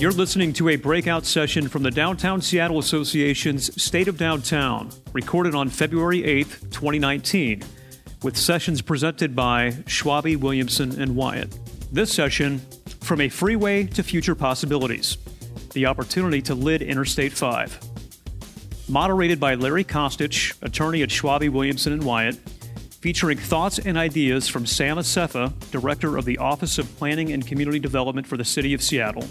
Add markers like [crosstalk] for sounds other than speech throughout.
You're listening to a breakout session from the Downtown Seattle Association's State of Downtown, recorded on February 8th, 2019, with sessions presented by Schwabe, Williamson, and Wyatt. This session, From a Freeway to Future Possibilities The Opportunity to Lid Interstate 5. Moderated by Larry Costich, attorney at Schwabe, Williamson, and Wyatt, featuring thoughts and ideas from Sam Assefa, Director of the Office of Planning and Community Development for the City of Seattle,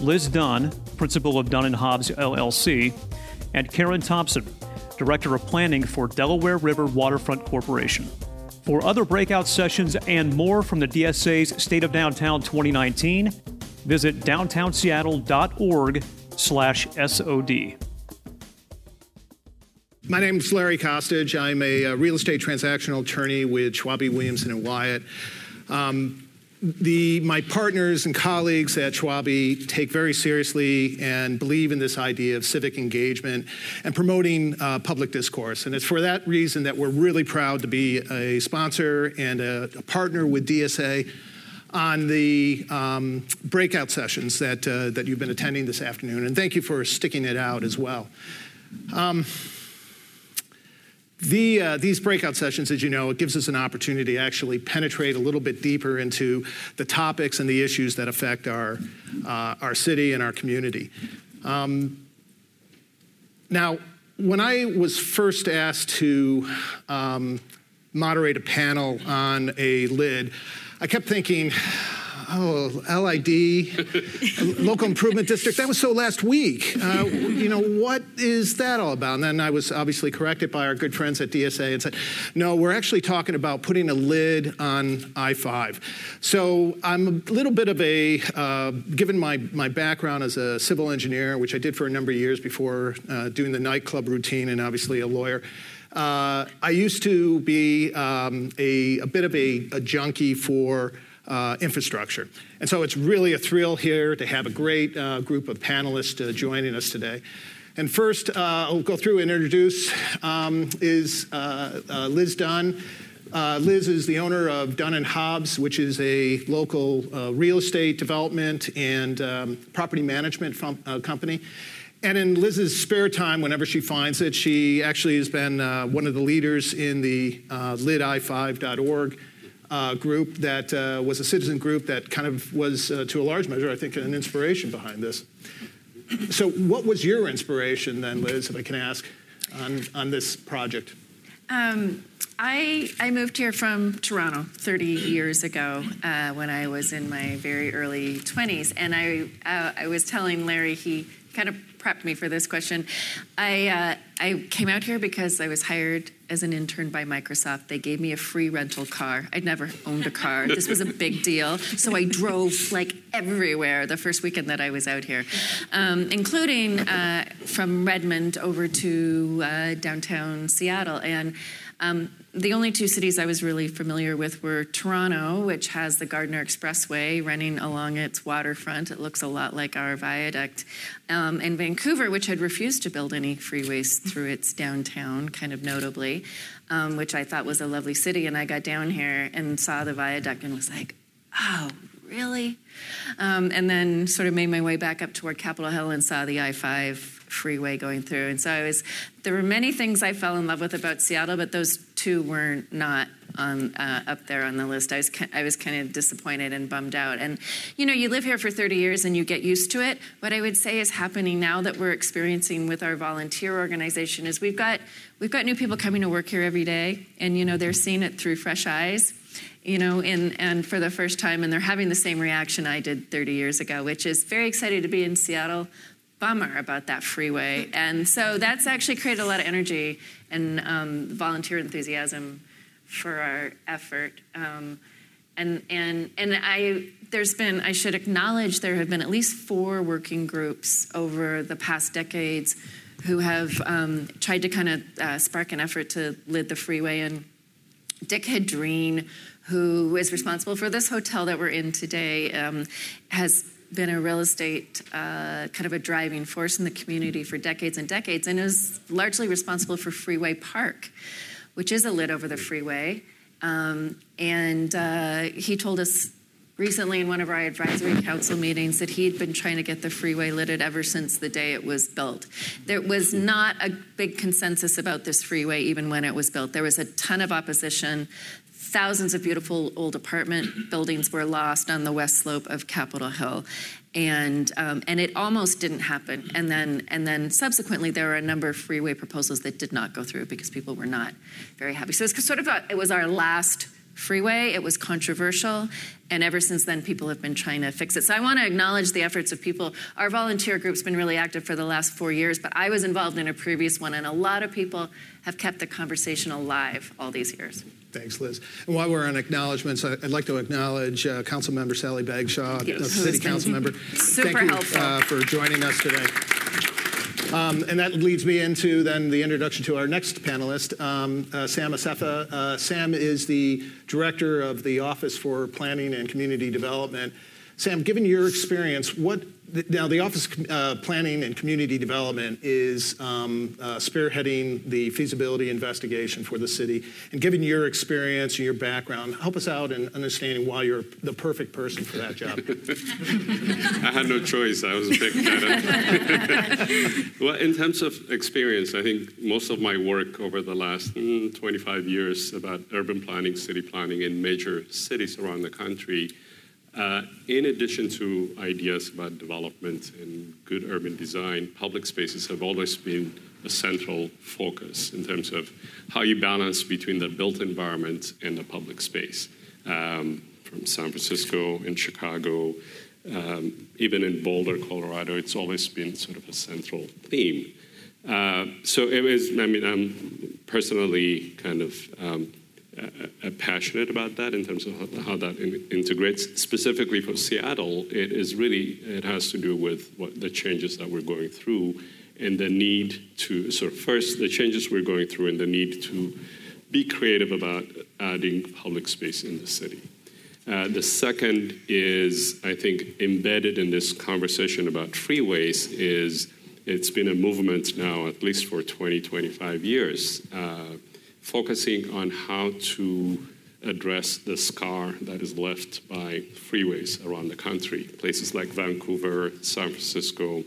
Liz Dunn, Principal of Dunn & Hobbes LLC, and Karen Thompson, Director of Planning for Delaware River Waterfront Corporation. For other breakout sessions and more from the DSA's State of Downtown 2019, visit downtownseattle.org slash SOD. My name is Larry Costich. I'm a, uh, real estate transactional attorney with Schwabe, Williamson, and Wyatt. Um, the, my partners and colleagues at Schwabe take very seriously and believe in this idea of civic engagement and promoting uh, public discourse. And it's for that reason that we're really proud to be a sponsor and a, a partner with DSA on the um, breakout sessions that, uh, that you've been attending this afternoon. And thank you for sticking it out as well. Um, the, uh, these breakout sessions, as you know, it gives us an opportunity to actually penetrate a little bit deeper into the topics and the issues that affect our, uh, our city and our community. Um, now, when I was first asked to um, moderate a panel on a lid, I kept thinking, oh, LID, [laughs] local improvement district. That was so last week. Uh, you know, what is that all about? And then I was obviously corrected by our good friends at DSA and said, no, we're actually talking about putting a lid on I 5. So I'm a little bit of a, uh, given my, my background as a civil engineer, which I did for a number of years before uh, doing the nightclub routine and obviously a lawyer. Uh, I used to be um, a, a, bit of a, a junkie for uh, infrastructure. And so it's really a thrill here to have a great uh, group of panelists uh, joining us today. And first, uh, I'll go through and introduce um, is uh, uh, Liz Dunn. Liz is the owner of Dunn and Hobbes, which is a local real estate development and um, property management company. And in Liz's spare time, whenever she finds it, she actually has been uh, one of the leaders in the uh, lidi5.org uh, group that uh, was a citizen group that kind of was, uh, to a large measure, I think, an inspiration behind this. So, what was your inspiration then, Liz, if I can ask, on, on this project? Um, I, I moved here from Toronto 30 years ago uh, when I was in my very early 20s. And I, uh, I was telling Larry, he kind of prepped me for this question. I, uh, I came out here because I was hired as an intern by Microsoft. They gave me a free rental car. I'd never owned a car. This was a big deal. So I drove like everywhere the first weekend that I was out here, um, including uh, from Redmond over to uh, downtown Seattle. And um, the only two cities I was really familiar with were Toronto, which has the Gardiner Expressway running along its waterfront. It looks a lot like our viaduct. Um, and Vancouver, which had refused to build any freeways through its downtown, kind of notably, um, which I thought was a lovely city. And I got down here and saw the viaduct and was like, oh, really? Um, and then sort of made my way back up toward Capitol Hill and saw the I 5 freeway going through. And so I was, there were many things I fell in love with about Seattle, but those two were not on, uh, up there on the list. I was, I was kind of disappointed and bummed out. And, you know, you live here for 30 years and you get used to it. What I would say is happening now that we're experiencing with our volunteer organization is we've got, we've got new people coming to work here every day, and, you know, they're seeing it through fresh eyes you know, and, and for the first time, and they're having the same reaction I did 30 years ago, which is very excited to be in Seattle bummer about that freeway. And so that's actually created a lot of energy and um, volunteer enthusiasm for our effort. Um, and and and I there's been I should acknowledge there have been at least four working groups over the past decades who have um, tried to kind of uh, spark an effort to lid the freeway. And Dick Hedreen, who is responsible for this hotel that we're in today, um, has been a real estate uh, kind of a driving force in the community for decades and decades and is largely responsible for Freeway Park, which is a lid over the freeway. Um, and uh, he told us recently in one of our advisory council meetings that he'd been trying to get the freeway lidded ever since the day it was built. There was not a big consensus about this freeway even when it was built. There was a ton of opposition. Thousands of beautiful old apartment buildings were lost on the west slope of Capitol Hill and um, and it almost didn't happen. And then and then subsequently, there were a number of freeway proposals that did not go through because people were not very happy. So it's sort of a, it was our last freeway. It was controversial, and ever since then, people have been trying to fix it. So I want to acknowledge the efforts of people. Our volunteer group's been really active for the last four years, but I was involved in a previous one, and a lot of people have kept the conversation alive all these years. Thanks, Liz. And while we're on acknowledgments, I'd like to acknowledge uh, Council Member Sally Bagshaw, yes. City Council Member. Super Thank helpful. you uh, for joining us today. Um, and that leads me into then the introduction to our next panelist, um, uh, Sam Assefa. Uh, Sam is the director of the Office for Planning and Community Development. Sam, given your experience, what now the Office of uh, Planning and Community Development is um, uh, spearheading the feasibility investigation for the city. And given your experience and your background, help us out in understanding why you're the perfect person for that job. [laughs] I had no choice. I was picked [laughs] well, in terms of experience, I think most of my work over the last mm, 25 years about urban planning, city planning in major cities around the country uh, in addition to ideas about development and good urban design, public spaces have always been a central focus in terms of how you balance between the built environment and the public space. Um, from San Francisco and Chicago, um, even in Boulder, Colorado, it's always been sort of a central theme. Uh, so it was, I mean, I'm personally kind of um, uh, passionate about that in terms of how, how that in, integrates. Specifically for Seattle, it is really it has to do with what the changes that we're going through and the need to sort of first the changes we're going through and the need to be creative about adding public space in the city. Uh, the second is, I think, embedded in this conversation about freeways is it's been a movement now, at least for 20, 25 years. Uh, focusing on how to address the scar that is left by freeways around the country. Places like Vancouver, San Francisco,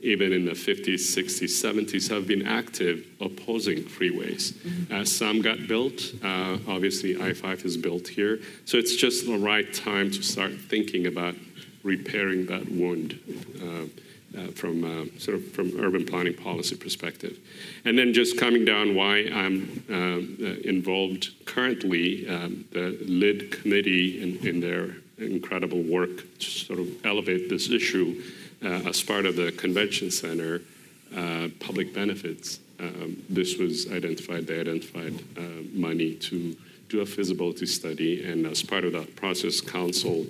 even in the 50s, 60s, 70s, have been active opposing freeways. Mm-hmm. As some got built, uh, obviously I 5 is built here. So it's just the right time to start thinking about repairing that wound. Uh, uh, from uh, sort of from urban planning policy perspective. And then just coming down why I'm uh, uh involved currently, um, the LID committee in, in, their incredible work to sort of elevate this issue uh, as part of the convention center uh, public benefits. Um, this was identified, they identified money to do a feasibility study, and as part of that process, council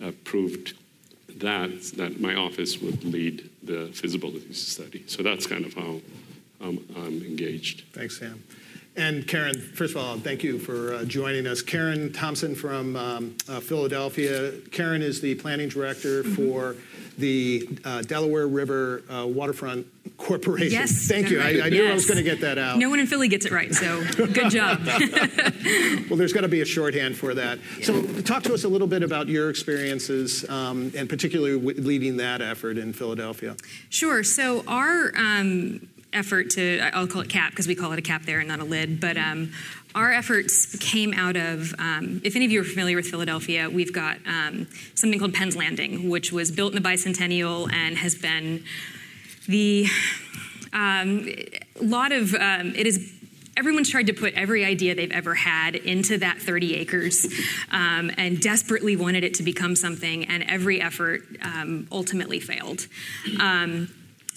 approved that, that my office would lead the feasibility study. So that's kind of how I'm, I'm engaged. Thanks, Sam. And Karen, first of all, thank you for uh, joining us. Karen Thompson from um, uh, Philadelphia. Karen is the planning director for the uh, Delaware River uh, Waterfront Corporation. Yes. Thank you. Right. I, I, knew yes. I was going to get that out. No one in Philly gets it right, so good job. [laughs] [laughs] well, there's got to be a shorthand for that. Yeah. So, talk to us a little bit about your experiences um, and particularly leading that effort in Philadelphia. Sure. So, our um, effort to, I'll call it CAP because we call it a cap there and not a lid, but um, our efforts came out of, um, if any of you are familiar with Philadelphia, we've got um, something called Penn's Landing, which was built in the bicentennial and has been the, um, lot of, um, it is everyone's tried to put every idea they've ever had into that 30 acres um, and desperately wanted it to become something, and every effort um, ultimately failed. Um,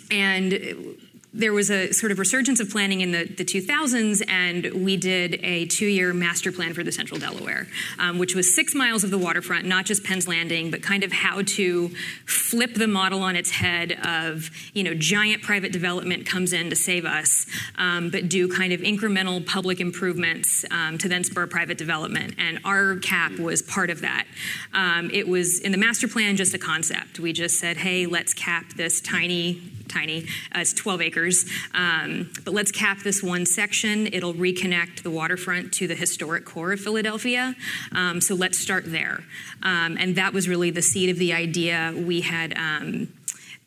and there was a sort of resurgence of planning in the, the 2000s, and we did a two year master plan for the central Delaware, um, which was six miles of the waterfront, not just Penn's Landing, but kind of how to flip the model on its head of, you know, giant private development comes in to save us, um, but do kind of incremental public improvements um, to then spur private development. And our cap was part of that. Um, it was in the master plan just a concept. We just said, hey, let's cap this tiny tiny. Uh, it's 12 acres. Um, but let's cap this one section. It'll reconnect the waterfront to the historic core of Philadelphia. Um, so let's start there. Um, and that was really the seed of the idea. We had. Um,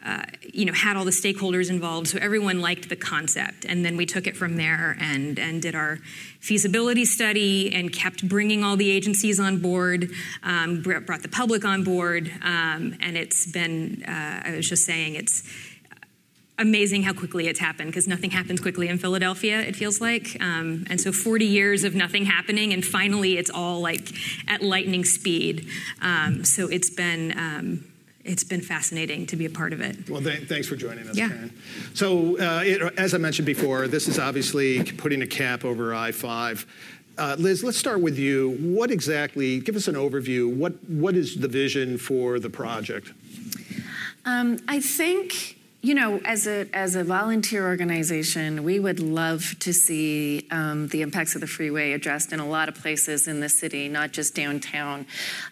uh, you know, had all the stakeholders involved, so everyone liked the concept. And then we took it from there and, and did our feasibility study and kept bringing all the agencies on board, um, brought the public on board, um, and it's been, uh, I was just saying, it's amazing how quickly it's happened because nothing happens quickly in Philadelphia, it feels like. Um, and so 40 years of nothing happening, and finally it's all like at lightning speed. Um, so it's been um, it's been fascinating to be a part of it. Well, th- thanks for joining us, yeah. Karen. So, uh, it, as I mentioned before, this is obviously putting a cap over I 5. Uh, Liz, let's start with you. What exactly, give us an overview. What, what is the vision for the project? Um, I think you know, as a as a volunteer organization, we would love to see um, the impacts of the freeway addressed in a lot of places in the city, not just downtown,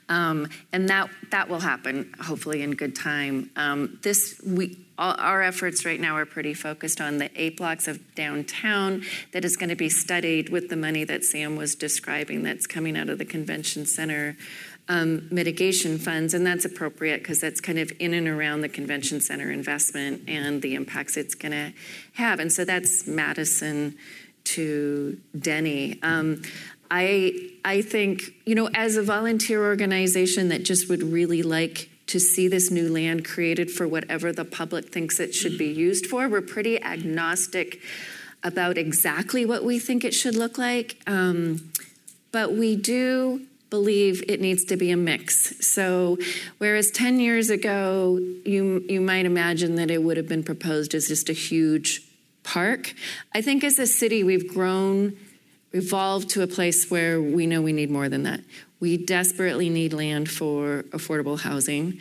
um, and that that will happen hopefully in good time. Um, this we. All, our efforts right now are pretty focused on the eight blocks of downtown that is going to be studied with the money that Sam was describing that's coming out of the convention center um, mitigation funds, and that's appropriate because that's kind of in and around the convention center investment and the impacts it's going to have. And so that's Madison to Denny. Um, I I think you know as a volunteer organization that just would really like to see this new land created for whatever the public thinks it should be used for. We're pretty agnostic about exactly what we think it should look like, um, but we do believe it needs to be a mix. So, whereas 10 years ago, you, you might imagine that it would have been proposed as just a huge park, I think as a city, we've grown, evolved to a place where we know we need more than that. We desperately need land for affordable housing.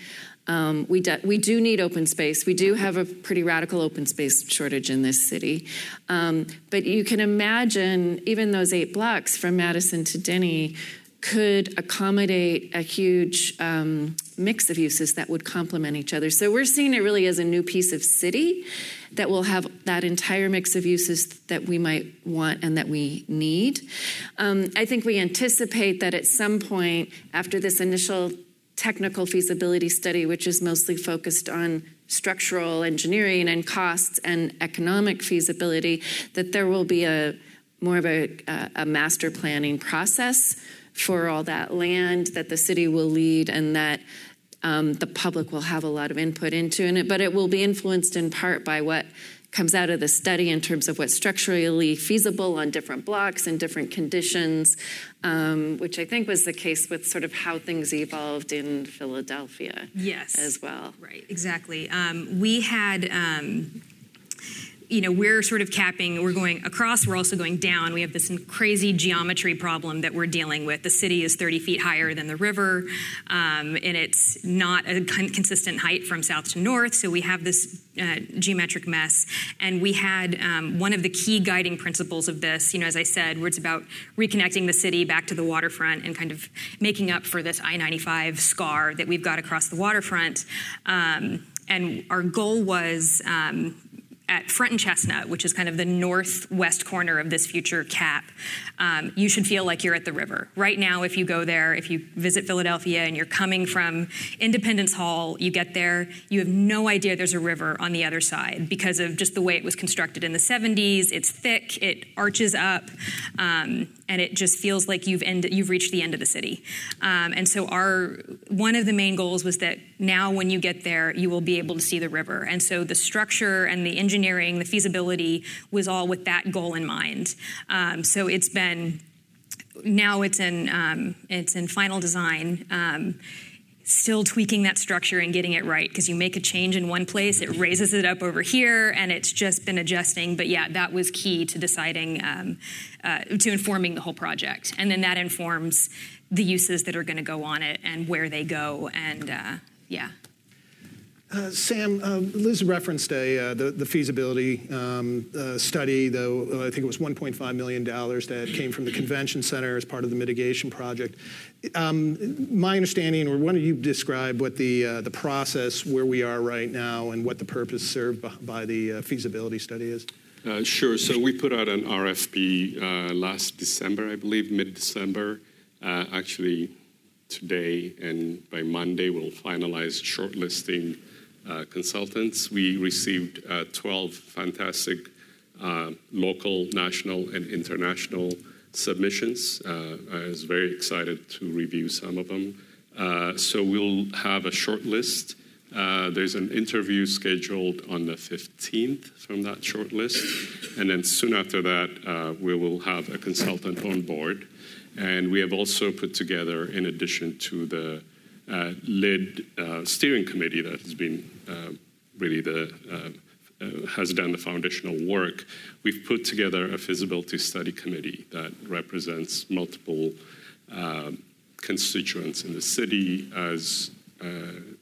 Um, we, de- we do need open space. We do have a pretty radical open space shortage in this city. Um, but you can imagine, even those eight blocks from Madison to Denny, could accommodate a huge um, mix of uses that would complement each other. So we're seeing it really as a new piece of city that will have that entire mix of uses that we might want and that we need. Um, I think we anticipate that at some point after this initial technical feasibility study, which is mostly focused on structural engineering and costs and economic feasibility, that there will be a more of a, a master planning process for all that land that the city will lead and that um, the public will have a lot of input into in it, but it will be influenced in part by what comes out of the study in terms of what's structurally feasible on different blocks and different conditions, um, which I think was the case with sort of how things evolved in Philadelphia. Yes. As well. Right, exactly. Um, we had. Um, you know, we're sort of capping, we're going across, we're also going down. We have this crazy geometry problem that we're dealing with. The city is 30 feet higher than the river, um, and it's not a consistent height from south to north, so we have this uh, geometric mess. And we had um, one of the key guiding principles of this, you know, as I said, where it's about reconnecting the city back to the waterfront and kind of making up for this I 95 scar that we've got across the waterfront. Um, and our goal was um, at Front and Chestnut, which is kind of the northwest corner of this future cap, um, you should feel like you're at the river. Right now, if you go there, if you visit Philadelphia and you're coming from Independence Hall, you get there, you have no idea there's a river on the other side because of just the way it was constructed in the 70s. It's thick, it arches up. Um, and it just feels like you've ended, you've reached the end of the city. Um, and so our one of the main goals was that now when you get there, you will be able to see the river. And so the structure and the engineering, the feasibility was all with that goal in mind. Um, so it's been now it's in um, it's in final design. Still tweaking that structure and getting it right because you make a change in one place, it raises it up over here, and it's just been adjusting. But yeah, that was key to deciding, um, uh, to informing the whole project. And then that informs the uses that are going to go on it and where they go. And uh, yeah. Uh, Sam, uh, Liz referenced a, uh, the, the, feasibility um, uh, study, though uh, I think it was $1.5 million that came from the convention center as part of the mitigation project. Um, my understanding, or why don't you describe what the, uh, the process where we are right now and what the purpose served by the feasibility study is? sure. So we put out an RFP last December, I believe, mid December. actually, today and by Monday, we'll finalize shortlisting consultants. We received uh, 12 fantastic uh, local, national, and international submissions. Uh, I was very excited to review some of them. Uh, so we'll have a short list. Uh, there's an interview scheduled on the 15th from that short list. And then soon after that, we will have a consultant on board. And we have also put together, in addition to the uh, led uh, steering committee that has been uh, really the uh, has done the foundational work. We've put together a feasibility study committee that represents multiple constituents in the city as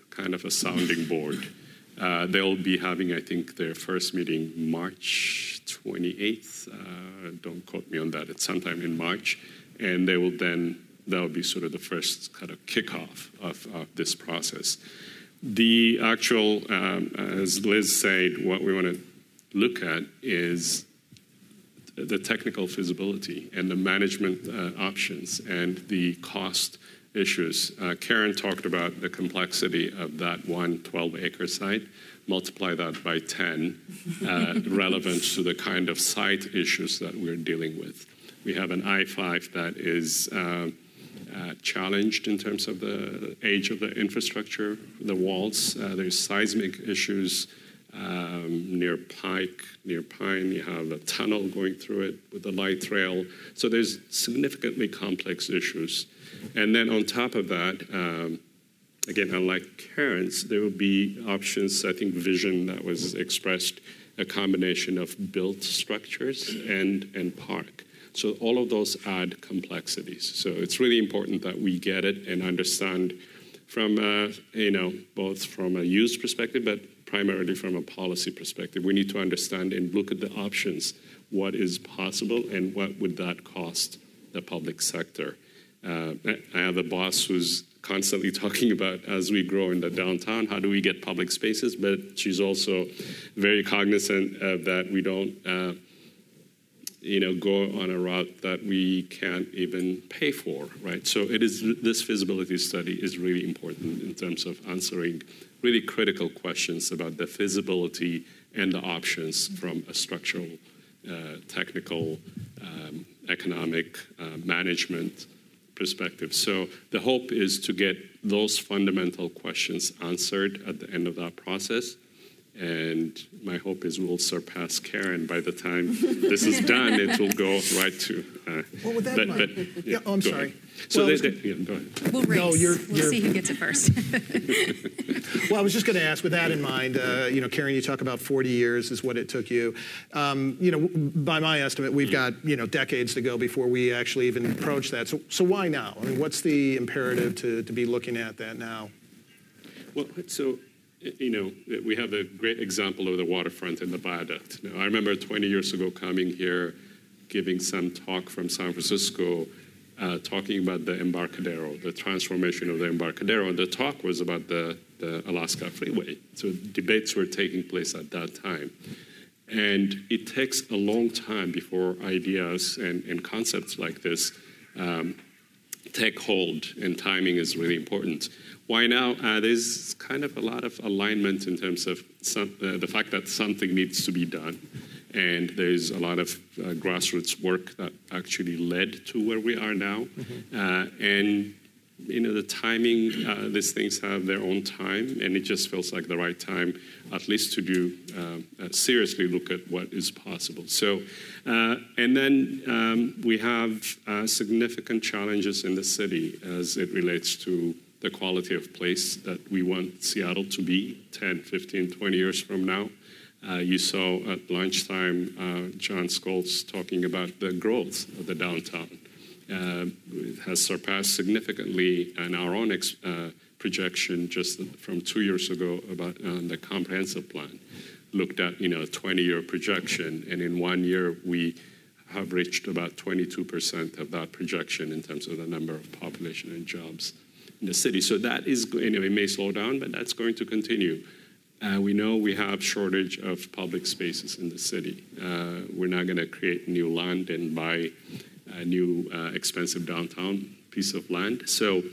kind of a sounding board. Uh, they'll be having, I think, their first meeting March 28th. Uh, don't quote me on that. It's sometime in March and they will then that would be sort of the first kind of kickoff of, of this process. The actual, um, as Liz said, what we want to look at is the technical feasibility and the management uh, options and the cost issues. Uh, Karen talked about the complexity of that one 12 acre site. Multiply that by 10, uh, [laughs] relevant to the kind of site issues that we're dealing with. We have an I-5 that is uh, uh, challenged in terms of the age of the infrastructure, the walls. Uh, there's seismic issues um, near Pike, near Pine. You have a tunnel going through it with the light rail. So there's significantly complex issues. And then on top of that, um, again, unlike Karen's, there will be options, I think, vision that was expressed, a combination of built structures and, and park. So all of those add complexities. So it's really important that we get it and understand from, uh, you know, both from a use perspective, but primarily from a policy perspective. We need to understand and look at the options, what is possible and what would that cost the public sector. Uh, I have a boss who's constantly [laughs] talking about as we grow in the downtown, how do we get public spaces? But she's also very cognizant of that we don't uh, you know, go on a route that we can't even pay for, right? So it is this feasibility study is really important in terms of answering really critical questions about the feasibility and the options from a structural, uh, technical, um, economic, uh, management perspective. So the hope is to get those fundamental questions answered at the end of that process and my hope is we'll surpass Karen by the time this is done. It will go right to. Uh, well, with that but, but, yeah, yeah, oh, I'm sorry. Ahead. So well, they, they, yeah, go ahead. We'll race. No, you're, we'll you're, see who gets it first. [laughs] [laughs] well, I was just going to ask, with that in mind, uh, you know, Karen, you talk about 40 years is what it took you. Um, you know, by my estimate, we've got you know decades to go before we actually even approach that. So, so why now? I mean, what's the imperative to to be looking at that now? Well, so you know, we have a great example of the waterfront and the viaduct. Now, I remember 20 years ago coming here, giving some talk from San Francisco, uh, talking about the Embarcadero, the transformation of the Embarcadero. And the talk was about the, the Alaska Freeway. So debates were taking place at that time. And it takes a long time before ideas and, and concepts like this um, take hold, and timing is really important. Why now? Uh, there's kind of a lot of alignment in terms of some, uh, the fact that something needs to be done. And there's a lot of uh, grassroots work that actually led to where we are now. Mm-hmm. Uh, and you know the timing uh, these things have their own time and it just feels like the right time at least to do uh, uh, seriously look at what is possible so uh, and then um, we have significant challenges in the city as it relates to the quality of place that we want Seattle to be 10, 15, 20 years from now. Uh, you saw at lunchtime uh, Jon Scholes talking about the growth of the downtown. Uh, has surpassed significantly in our own ex- uh, projection just from two years ago about uh, the comprehensive plan. Looked at you know 20-year projection, and in one year we have reached about 22% of that projection in terms of the number of population and jobs in the city. So that is, it may slow down, but that's going to continue. Uh, we know we have shortage of public spaces in the city. Uh, we're not going to create new land and buy a new uh, expensive downtown piece of land. So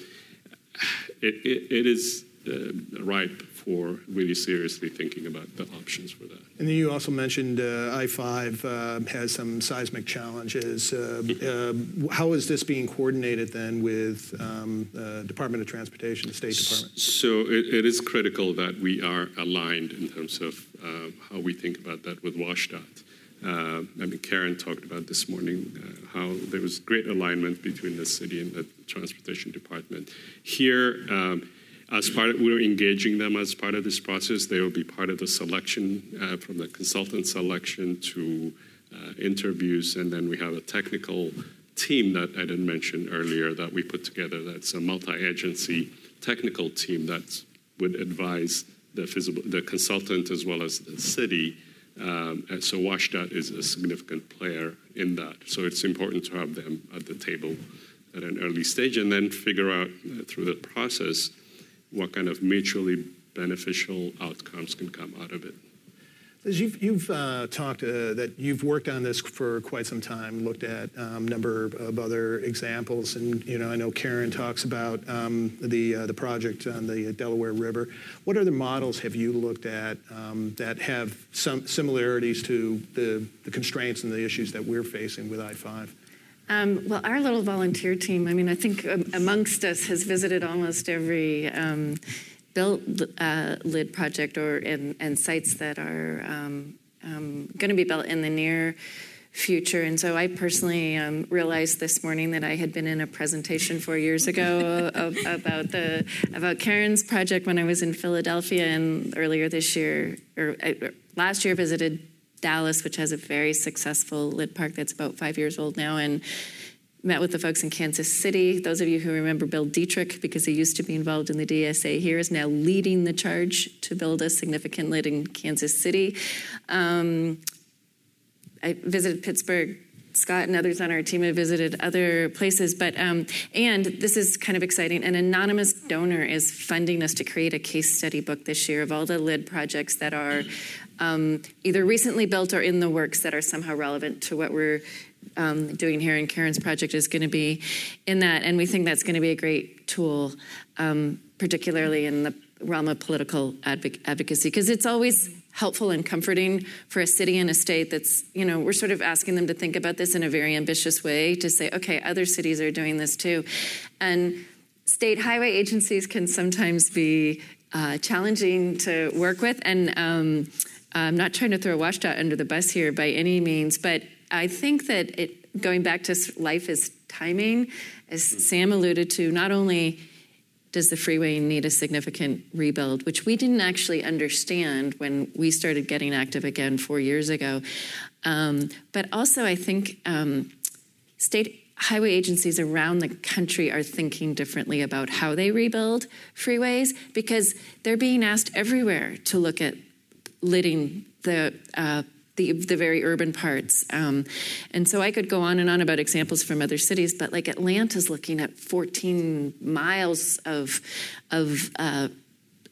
it, it, it is uh, ripe for really seriously thinking about the options for that. And then you also mentioned uh, I-5 uh, has some seismic challenges. Uh, uh how is this being coordinated then with um, the Department of Transportation, the State Department? So it, it is critical that we are aligned in terms of uh, how we think about that with. Uh, I mean, Karen talked about this morning uh, how there was great alignment between the city and the transportation department. Here, um, as part of, we're engaging them as part of this process. They will be part of the selection uh, from the consultant selection to uh, interviews, and then we have a technical team that I didn't mention earlier that we put together. That's a multi-agency technical team that would advise the, the consultant as well as the city. Um, and so WSDOT is a significant player in that. So it's important to have them at the table at an early stage and then figure out uh, through the process what kind of mutually beneficial outcomes can come out of it. As you've, you've uh, talked uh, that you've worked on this for quite some time, looked at a um, number of other examples, and you know I know Karen talks about um, the uh, the project on the Delaware River. What other models have you looked at um, that have some similarities to the, the constraints and the issues that we're facing with I-5? Um, well, our little volunteer team, I mean, I think um, amongst us has visited almost every um, built uh, lid project or and, and sites that are um, um, going to be built in the near future. And so I personally um, realized this morning that I had been in a presentation four years ago [laughs] about the about Karen's project when I was in Philadelphia, and earlier this year or uh, last year visited Dallas, which has a very successful lid park that's about five years old now, and met with the folks in Kansas City. Those of you who remember Bill Dietrich, because he used to be involved in the DSA here, is now leading the charge to build a significant lid in Kansas City. Um, I visited Pittsburgh. Scott and others on our team have visited other places, but um, and this is kind of exciting. An anonymous donor is funding us to create a case study book this year of all the lid projects that are um, either recently built or in the works that are somehow relevant to what we're um, doing here. And Karen's project is going to be in that. And we think that's going to be a great tool, um, particularly in the realm of political advoc- advocacy, because it's always helpful and comforting for a city and a state that's, you know, we're sort of asking them to think about this in a very ambitious way to say, okay, other cities are doing this too. And state highway agencies can sometimes be uh, challenging to work with. And um, I'm not trying to throw WSDOT under the bus here by any means, but I think that it, going back to life is timing, as Sam alluded to, not only does the freeway need a significant rebuild, which we didn't actually understand when we started getting active again four years ago, um, but also I think um, state highway agencies around the country are thinking differently about how they rebuild freeways because they're being asked everywhere to look at lidding the uh, the, the very urban parts. Um, and so I could go on and on about examples from other cities, but like Atlanta's looking at 14 miles of, of uh,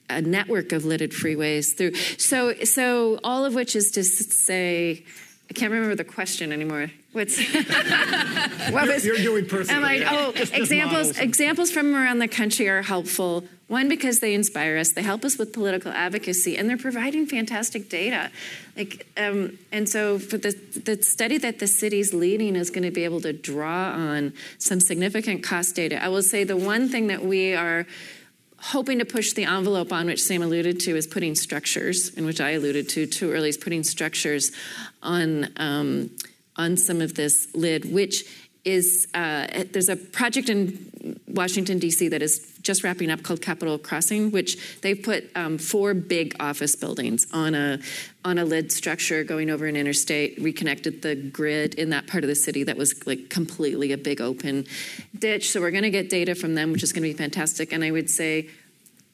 a network of lidded freeways through. So, so all of which is to say, I can't remember the question anymore. What's [laughs] what was? You're, doing personal. I, oh, just, examples examples from around the country are helpful. One because they inspire us, they help us with political advocacy, and they're providing fantastic data. Like, um, and so for the the study that the city's leading is going to be able to draw on some significant cost data. I will say the one thing that we are hoping to push the envelope on, which Sam alluded to, is putting structures, in which I alluded to too early, is putting structures on um, on some of this lid, which is uh, there's a project in Washington D.C. that is just wrapping up called Capitol Crossing, which they've put um, four big office buildings on a on a lid structure going over an interstate, reconnected the grid in that part of the city that was like completely a big open ditch. So we're going to get data from them, which is going to be fantastic. And I would say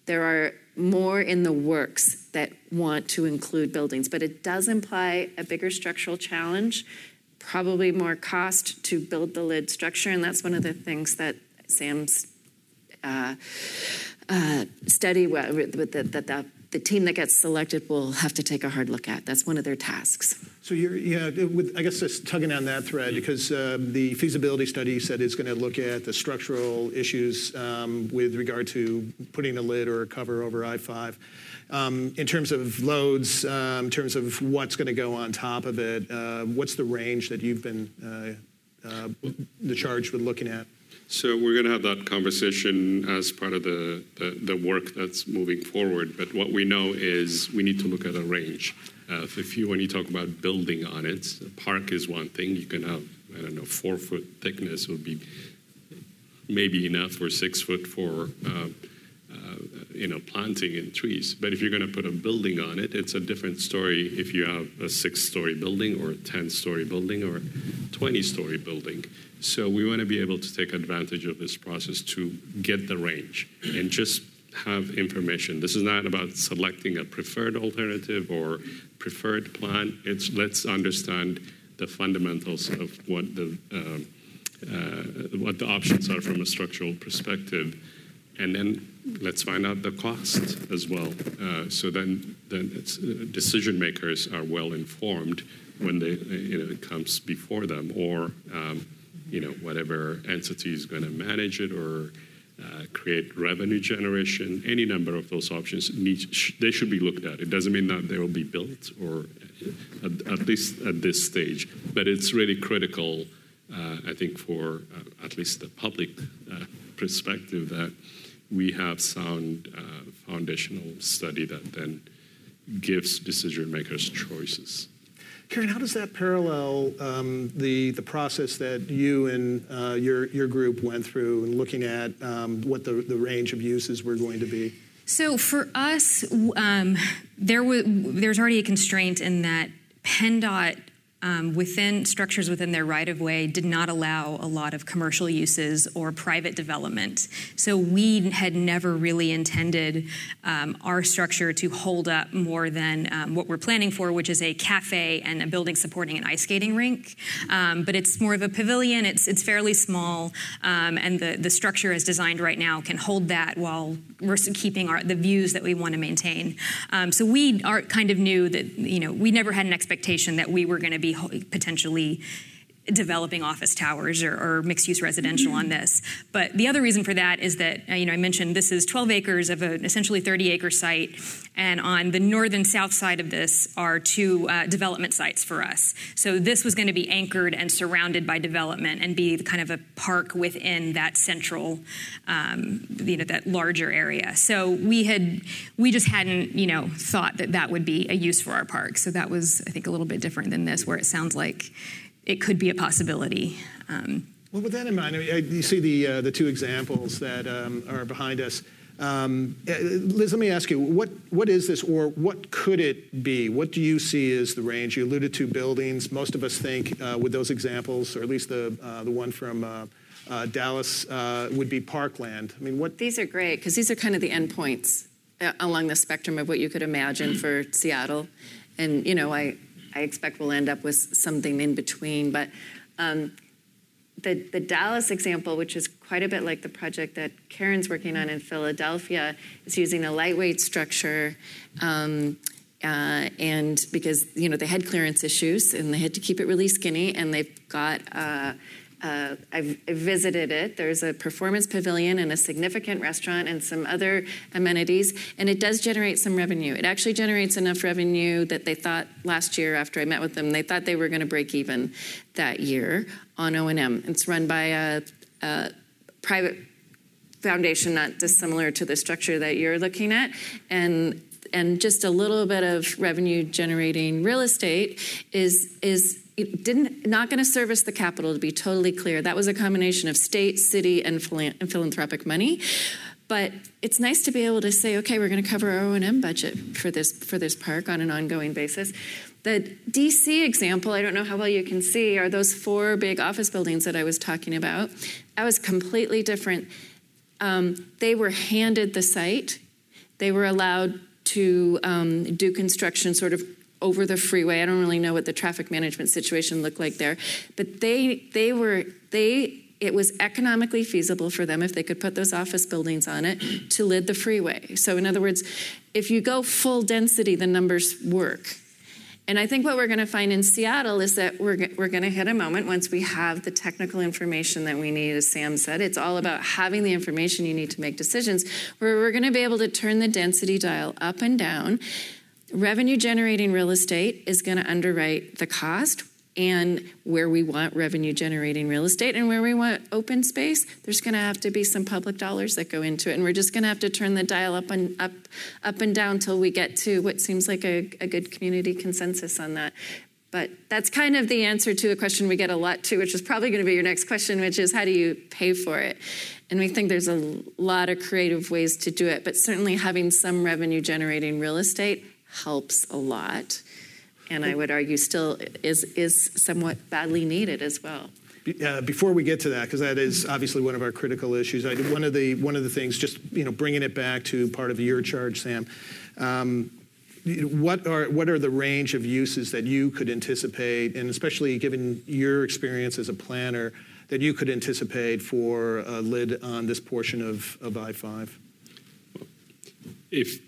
there are more in the works that want to include buildings, but it does imply a bigger structural challenge, probably more cost to build the lid structure, and that's one of the things that Sam's uh, uh, study with, with the, that the, the team that gets selected will have to take a hard look at. That's one of their tasks. So you're, yeah, with, I guess just tugging on that thread, because um, the feasibility study said it's going to look at the structural issues um, with regard to putting a lid or a cover over I-5. Um, in terms of loads, um, in terms of what's going to go on top of it, uh, what's the range that you've been uh, uh, the charge with looking at? So we're going to have that conversation as part of the, work that's moving forward. But what we know is we need to look at a range. If you, when you talk about building on it, a park is one thing. You can have, I don't know, four foot thickness would be maybe enough, or six foot for, you know, planting in trees. But if you're going to put a building on it, it's a different story if you have a six story building, or a 10 story building, or 20 story building. So we want to be able to take advantage of this process to get the range and just have information. This is not about selecting a preferred alternative or preferred plan. It's let's understand the fundamentals of what the uh, uh, what the options are from a structural perspective, and then let's find out the cost as well. Uh, so then, then uh, decision makers are well informed when they you know it comes before them or um, you know, whatever entity is going to manage it or uh, create revenue generation. Any number of those options need, sh- they should be looked at. It doesn't mean that they will be built or at, at least at this stage, but it's really critical, uh, I think, for uh, at least the public uh, perspective that we have sound uh, foundational study that then gives decision makers choices. Karen, how does that parallel um, the the process that you and uh, your your group went through in looking at um, what the, the range of uses were going to be? So for us, um, there was there's already a constraint in that PennDOT um, within structures within their right of way did not allow a lot of commercial uses or private development. So we had never really intended um, our structure to hold up more than um, what we're planning for, which is a cafe and a building supporting an ice skating rink. Um, but it's more of a pavilion. It's it's fairly small, um, and the the structure as designed right now can hold that while we're keeping our, the views that we want to maintain. Um, so we are kind of knew that you know we never had an expectation that we were going to be potentially developing office towers or, or mixed use residential on this. But the other reason for that is that, uh, you know, I mentioned this is 12 acres of an essentially 30 acre site. And on the northern south side of this are two uh, development sites for us. So this was going to be anchored and surrounded by development and be kind of a park within that central, um, you know, that larger area. So we had, we just hadn't, you know, thought that that would be a use for our park. So that was, I think, a little bit different than this, where it sounds like it could be a possibility. Um, well, with that in mind, I mean, you see the uh, the two examples that um, are behind us. Um, uh, Liz, let me ask you, what, what is this or what could it be? What do you see as the range? You alluded to buildings. Most of us think uh, with those examples, or at least the, uh, the one from uh, uh Dallas, uh, would be parkland. I mean, what? These are great because these are kind of the endpoints along the spectrum of what you could imagine for Seattle. And, you know, I, I expect we'll end up with something in between. But um, the, the Dallas example, which is quite a bit like the project that Karen's working on in Philadelphia, is using a lightweight structure. Um, uh, and because you know they had clearance issues and they had to keep it really skinny, and they've got uh, uh, I've, visited it. There's a performance pavilion and a significant restaurant and some other amenities, and it does generate some revenue. It actually generates enough revenue that they thought last year, after I met with them, they thought they were going to break even that year on O&M. It's run by a, a private foundation, not dissimilar to the structure that you're looking at, and and just a little bit of revenue generating real estate is is didn't not going to service the capital to be totally clear. That was a combination of state city and, and philanthropic money. But it's nice to be able to say okay we're going to cover our o&m budget for this for this park on an ongoing basis. The dc example i don't know how well you can see are those four big office buildings that i was talking about. That was completely different. Um, they were handed the site. They were allowed to um, do construction sort of over the freeway. I don't really know what the traffic management situation looked like there, but they they were they it was economically feasible for them if they could put those office buildings on it to lid the freeway. So in other words, if you go full density, the numbers work. And I think what we're going to find in Seattle is that we're, we're going to hit a moment once we have the technical information that we need, as Sam said. It's all about having the information you need to make decisions, where we're going to be able to turn the density dial up and down. Revenue generating real estate is going to underwrite the cost and where we want revenue generating real estate and where we want open space there's going to have to be some public dollars that go into it. And we're just going to have to turn the dial up and up up and down till we get to what seems like a, a good community consensus on that. But that's kind of the answer to a question we get a lot to which is probably going to be your next question which is how do you pay for it? And we think there's a lot of creative ways to do it but certainly having some revenue generating real estate helps a lot and I would argue still is, is somewhat badly needed as well. Uh, before we get to that, because that is obviously one of our critical issues, I, one of the one of the things, just you know, bringing it back to part of your charge, Sam. Um, what are what are the range of uses that you could anticipate, and especially given your experience as a planner, that you could anticipate for a lid on this portion of, of I-5? If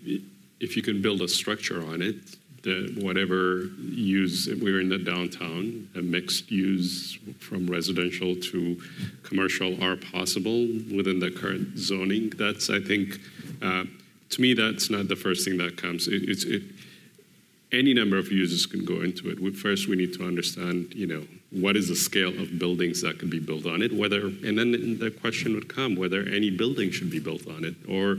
if you can build a structure on it, the, whatever use we're in the downtown, a mixed use from residential to commercial are possible within the current zoning. That's, I think, uh, to me, that's not the first thing that comes. It, it's it, any number of uses can go into it. We, first, we need to understand, you know, what is the scale of buildings that can be built on it, whether, and then the question would come whether any building should be built on it, or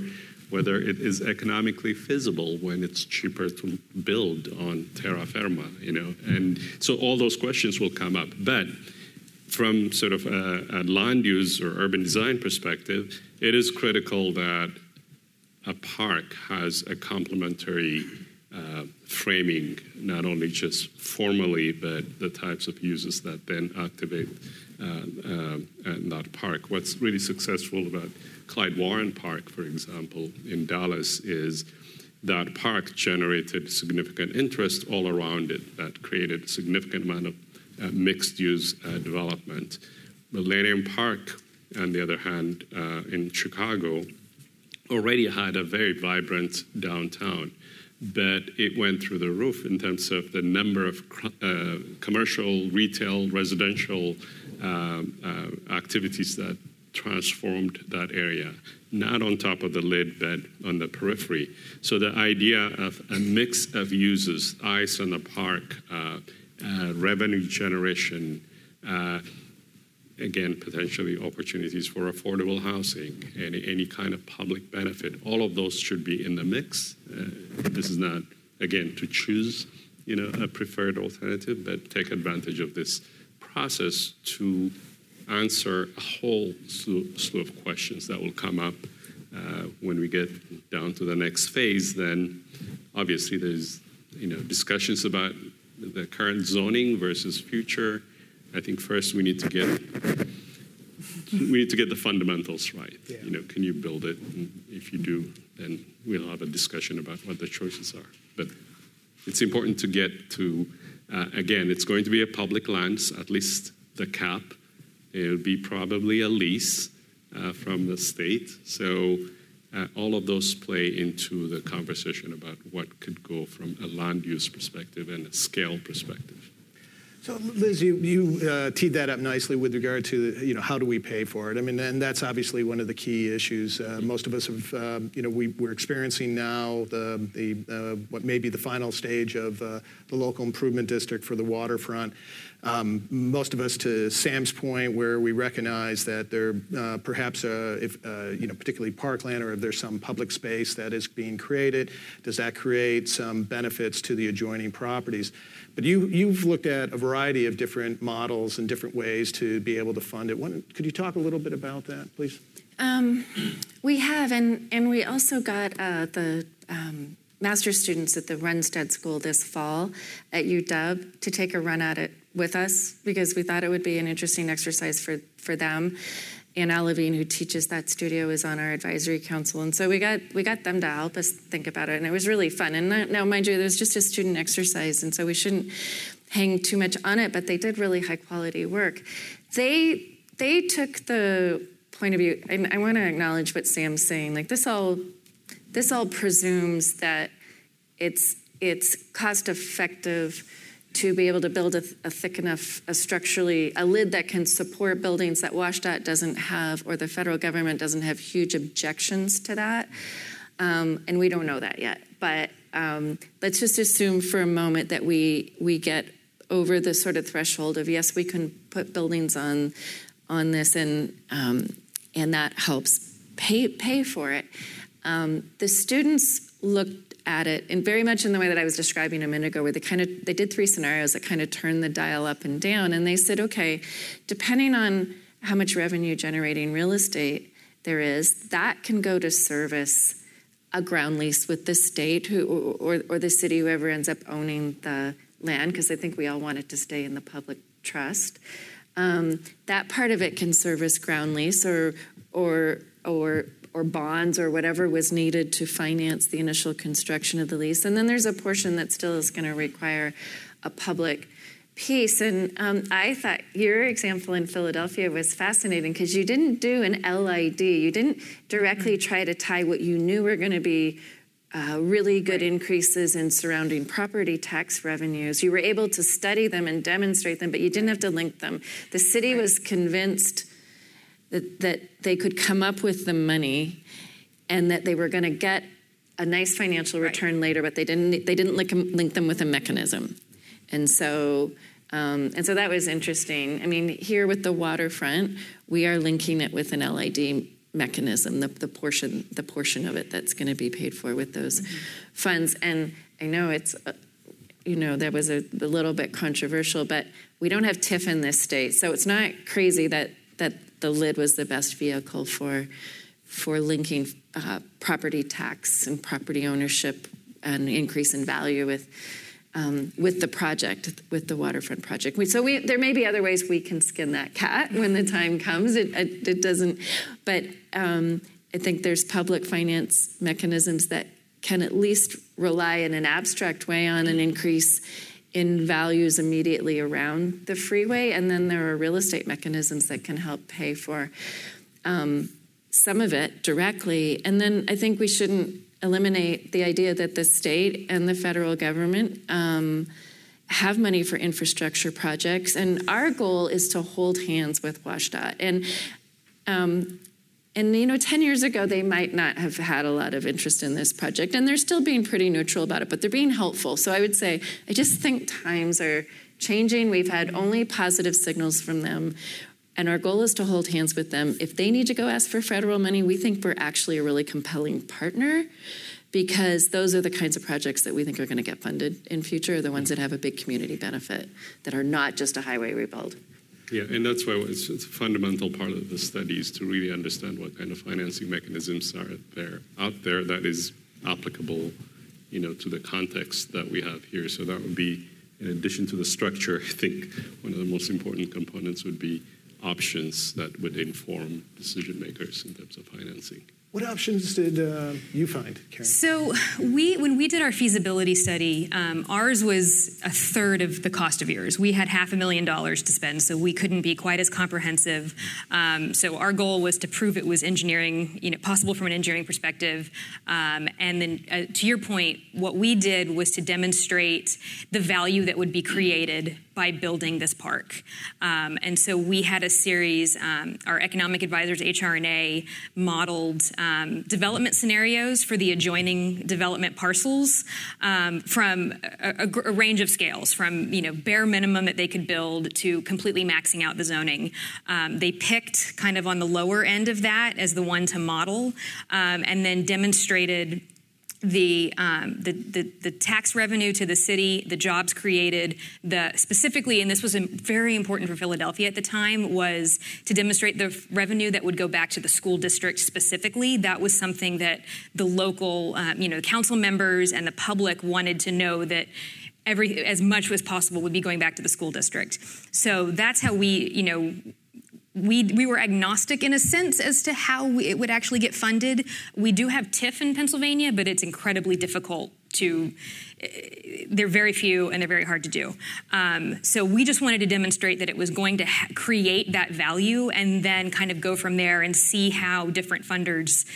whether it is economically feasible when it's cheaper to build on terra firma, you know. And so all those questions will come up. But from sort of a, a land use or urban design perspective, it is critical that a park has a complementary uh, framing, not only just formally, but the types of uses that then activate uh, uh, that park. What's really successful about Clyde Warren Park, for example, in Dallas, is that park generated significant interest all around it that created a significant amount of uh, mixed use uh, development. Millennium Park, on the other hand, uh, in Chicago, already had a very vibrant downtown, but it went through the roof in terms of the number of uh, commercial, retail, residential um, uh, activities that transformed that area, not on top of the lid, but on the periphery. So the idea of a mix of uses, ice on the park, uh, uh, revenue generation, uh, again, potentially opportunities for affordable housing, any, any kind of public benefit, all of those should be in the mix. Uh, this is not, again, to choose you know, a preferred alternative, but take advantage of this process to answer a whole slew, slew of questions that will come up uh, when we get down to the next phase. Then, obviously, there's you know discussions about the current zoning versus future. I think first we need to get we need to get the fundamentals right. Yeah. You know, can you build it? And if you do, then we'll have a discussion about what the choices are. But it's important to get to uh, again. It's going to be a public lands, at least the cap It'll be probably a lease uh, from the state. So uh, all of those play into the conversation about what could go from a land use perspective and a scale perspective. So, Liz, you, you uh, teed that up nicely with regard to, you know, how do we pay for it? I mean, and that's obviously one of the key issues. Uh, most of us have, uh, you know, we, are experiencing now the, the uh, what may be the final stage of uh, the local improvement district for the waterfront. Um, most of us, to Sam's point, where we recognize that there uh, perhaps, uh, if uh, you know, particularly parkland, or if there's some public space that is being created, does that create some benefits to the adjoining properties? But you, you've looked at a variety of different models and different ways to be able to fund it. Could you talk a little bit about that, please? Um, we have, and, and we also got the um, master students at the Runstad School this fall at UW to take a run at it with us because we thought it would be an interesting exercise for, for them. Anna Levine, who teaches that studio, is on our advisory council, and so we got we got them to help us think about it, and it was really fun. And now, mind you, it was just a student exercise, and so we shouldn't hang too much on it. But they did really high quality work. They they took the point of view. And I want to acknowledge what Sam's saying. Like this all this all presumes that it's it's cost effective to be able to build a, a, thick enough, a structurally, a lid that can support buildings that WSDOT doesn't have or the federal government doesn't have huge objections to that. Um, and we don't know that yet. But um, let's just assume for a moment that we, we get over the sort of threshold of yes, we can put buildings on, on this and, um, and that helps pay, pay for it. Um, the students looked at it, and very much in the way that I was describing a minute ago, where they kind of they did three scenarios that kind of turned the dial up and down, and they said, okay, depending on how much revenue generating real estate there is, that can go to service a ground lease with the state who or, or the city, whoever ends up owning the land, because I think we all want it to stay in the public trust. Um, that part of it can service ground lease or or or or bonds or whatever was needed to finance the initial construction of the lease. And then there's a portion that still is going to require a public piece. And um, I thought your example in Philadelphia was fascinating because you didn't do an LID. You didn't directly try to tie what you knew were going to be uh, really good increases in surrounding property tax revenues. You were able to study them and demonstrate them, but you didn't have to link them. The city was convinced that, that they could come up with the money and that they were going to get a nice financial return right. later, but they didn't they didn't link, link them with a mechanism, and so um, and so that was interesting. I mean, here with the waterfront, we are linking it with an LID mechanism, the, the portion the portion of it that's going to be paid for with those mm-hmm. funds. And I know it's. Uh, you know, that was a, a little bit controversial, but we don't have TIF in this state, so it's not crazy that that the LID was the best vehicle for for linking uh, property tax and property ownership and increase in value with um, with the project, with the waterfront project. We, so we, there may be other ways we can skin that cat when the time comes. It, it, it doesn't, but um, I think there's public finance mechanisms that can at least rely in an abstract way on an increase in values immediately around the freeway. And then there are real estate mechanisms that can help pay for um, some of it directly. And then I think we shouldn't eliminate the idea that the state and the federal government um, have money for infrastructure projects. And our goal is to hold hands with WSDOT. And um, and you know, 10 years ago, they might not have had a lot of interest in this project, and they're still being pretty neutral about it, but they're being helpful. So I would say, I just think times are changing. We've had only positive signals from them, and our goal is to hold hands with them. If they need to go ask for federal money, we think we're actually a really compelling partner because those are the kinds of projects that we think are going to get funded in future, the ones that have a big community benefit that are not just a highway rebuild. Yeah, and that's why it's, it's, a fundamental part of the studies to really understand what kind of financing mechanisms are there out there that is applicable, you know, to the context that we have here. So that would be, in addition to the structure, [laughs] I think one of the most important components would be options that would inform decision makers in terms of financing. What options did uh, you find, Karen? So we, when we did our feasibility study, um, ours was a third of the cost of yours. We had half a million dollars to spend, so we couldn't be quite as comprehensive. Um, so our goal was to prove it was engineering, you know, possible from an engineering perspective. Um, and then, uh, to your point, what we did was to demonstrate the value that would be created by building this park. Um, and so we had a series, um, our economic advisors, HR&A, modeled um, development scenarios for the adjoining development parcels um, from a, a, a, range of scales, from you know bare minimum that they could build to completely maxing out the zoning. Um, they picked kind of on the lower end of that as the one to model, um, and then demonstrated the, um, the, the, the, tax revenue to the city, the jobs created, the specifically, and this was very important for Philadelphia at the time, was to demonstrate the revenue that would go back to the school district specifically. That was something that the local, um, you know, council members and the public wanted to know that every as much as possible would be going back to the school district. So that's how we, you know we, we were agnostic in a sense as to how we, it would actually get funded. We do have TIF in Pennsylvania, but it's incredibly difficult to they're very few and they're very hard to do. Um, so we just wanted to demonstrate that it was going to ha- create that value and then kind of go from there and see how different funders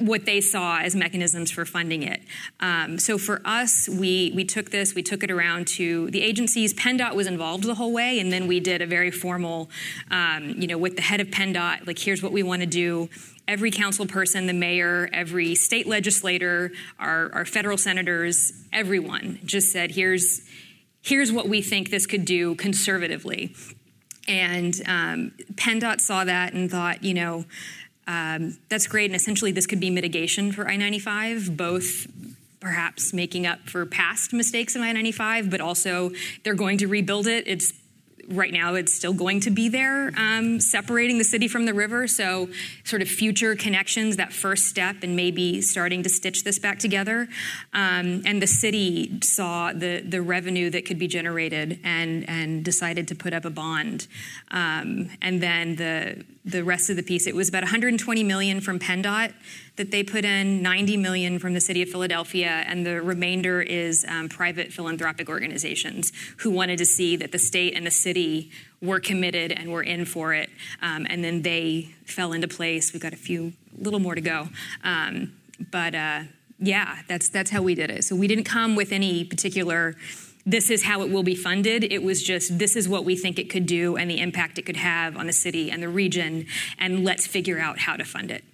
what they saw as mechanisms for funding it. Um, so for us, we we took this, we took it around to the agencies. PennDOT was involved the whole way, and then we did a very formal, um, you know, with the head of PennDOT, like here's what we want to do every council person, the mayor, every state legislator, our, our federal senators, everyone just said, here's, here's what we think this could do conservatively. And um, PennDOT saw that and thought, you know, um, that's great. And essentially, this could be mitigation for I 95, both perhaps making up for past mistakes of I 95, but also they're going to rebuild it. It's right now it's still going to be there, um, separating the city from the river. So, sort of future connections, that first step, and maybe starting to stitch this back together. Um, and the city saw the the revenue that could be generated and and decided to put up a bond. Um, and then the the rest of the piece, it was about 120 million from PennDOT that they put in 90 million from the city of Philadelphia, and the remainder is um, private philanthropic organizations who wanted to see that the state and the city were committed and were in for it. Um, and then they fell into place. We've got a few, little more to go. Um, but uh, yeah, that's that's how we did it. So we didn't come with any particular this is how it will be funded. It was just this is what we think it could do and the impact it could have on the city and the region, and let's figure out how to fund it.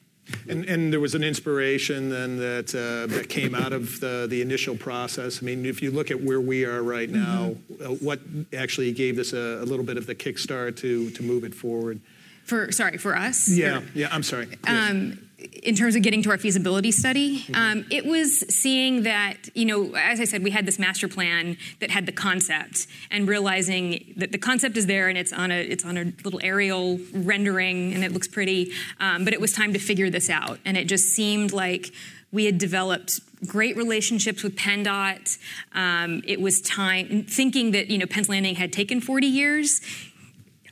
And, and, there was an inspiration then that uh, that came out of the, the initial process. I mean, if you look at where we are right now, mm-hmm. uh, what actually gave this a, a, little bit of the kickstart to to move it forward? For sorry, for us. Yeah, or, yeah. I'm sorry. Um, in terms of getting to our feasibility study, um, it was seeing that, you know, as I said, we had this master plan that had the concept and realizing that the concept is there and it's on a, it's on a little aerial rendering and it looks pretty, um, but it was time to figure this out. And it just seemed like we had developed great relationships with PennDOT. Um, it was time, thinking that, you know, Penn's Landing had taken 40 years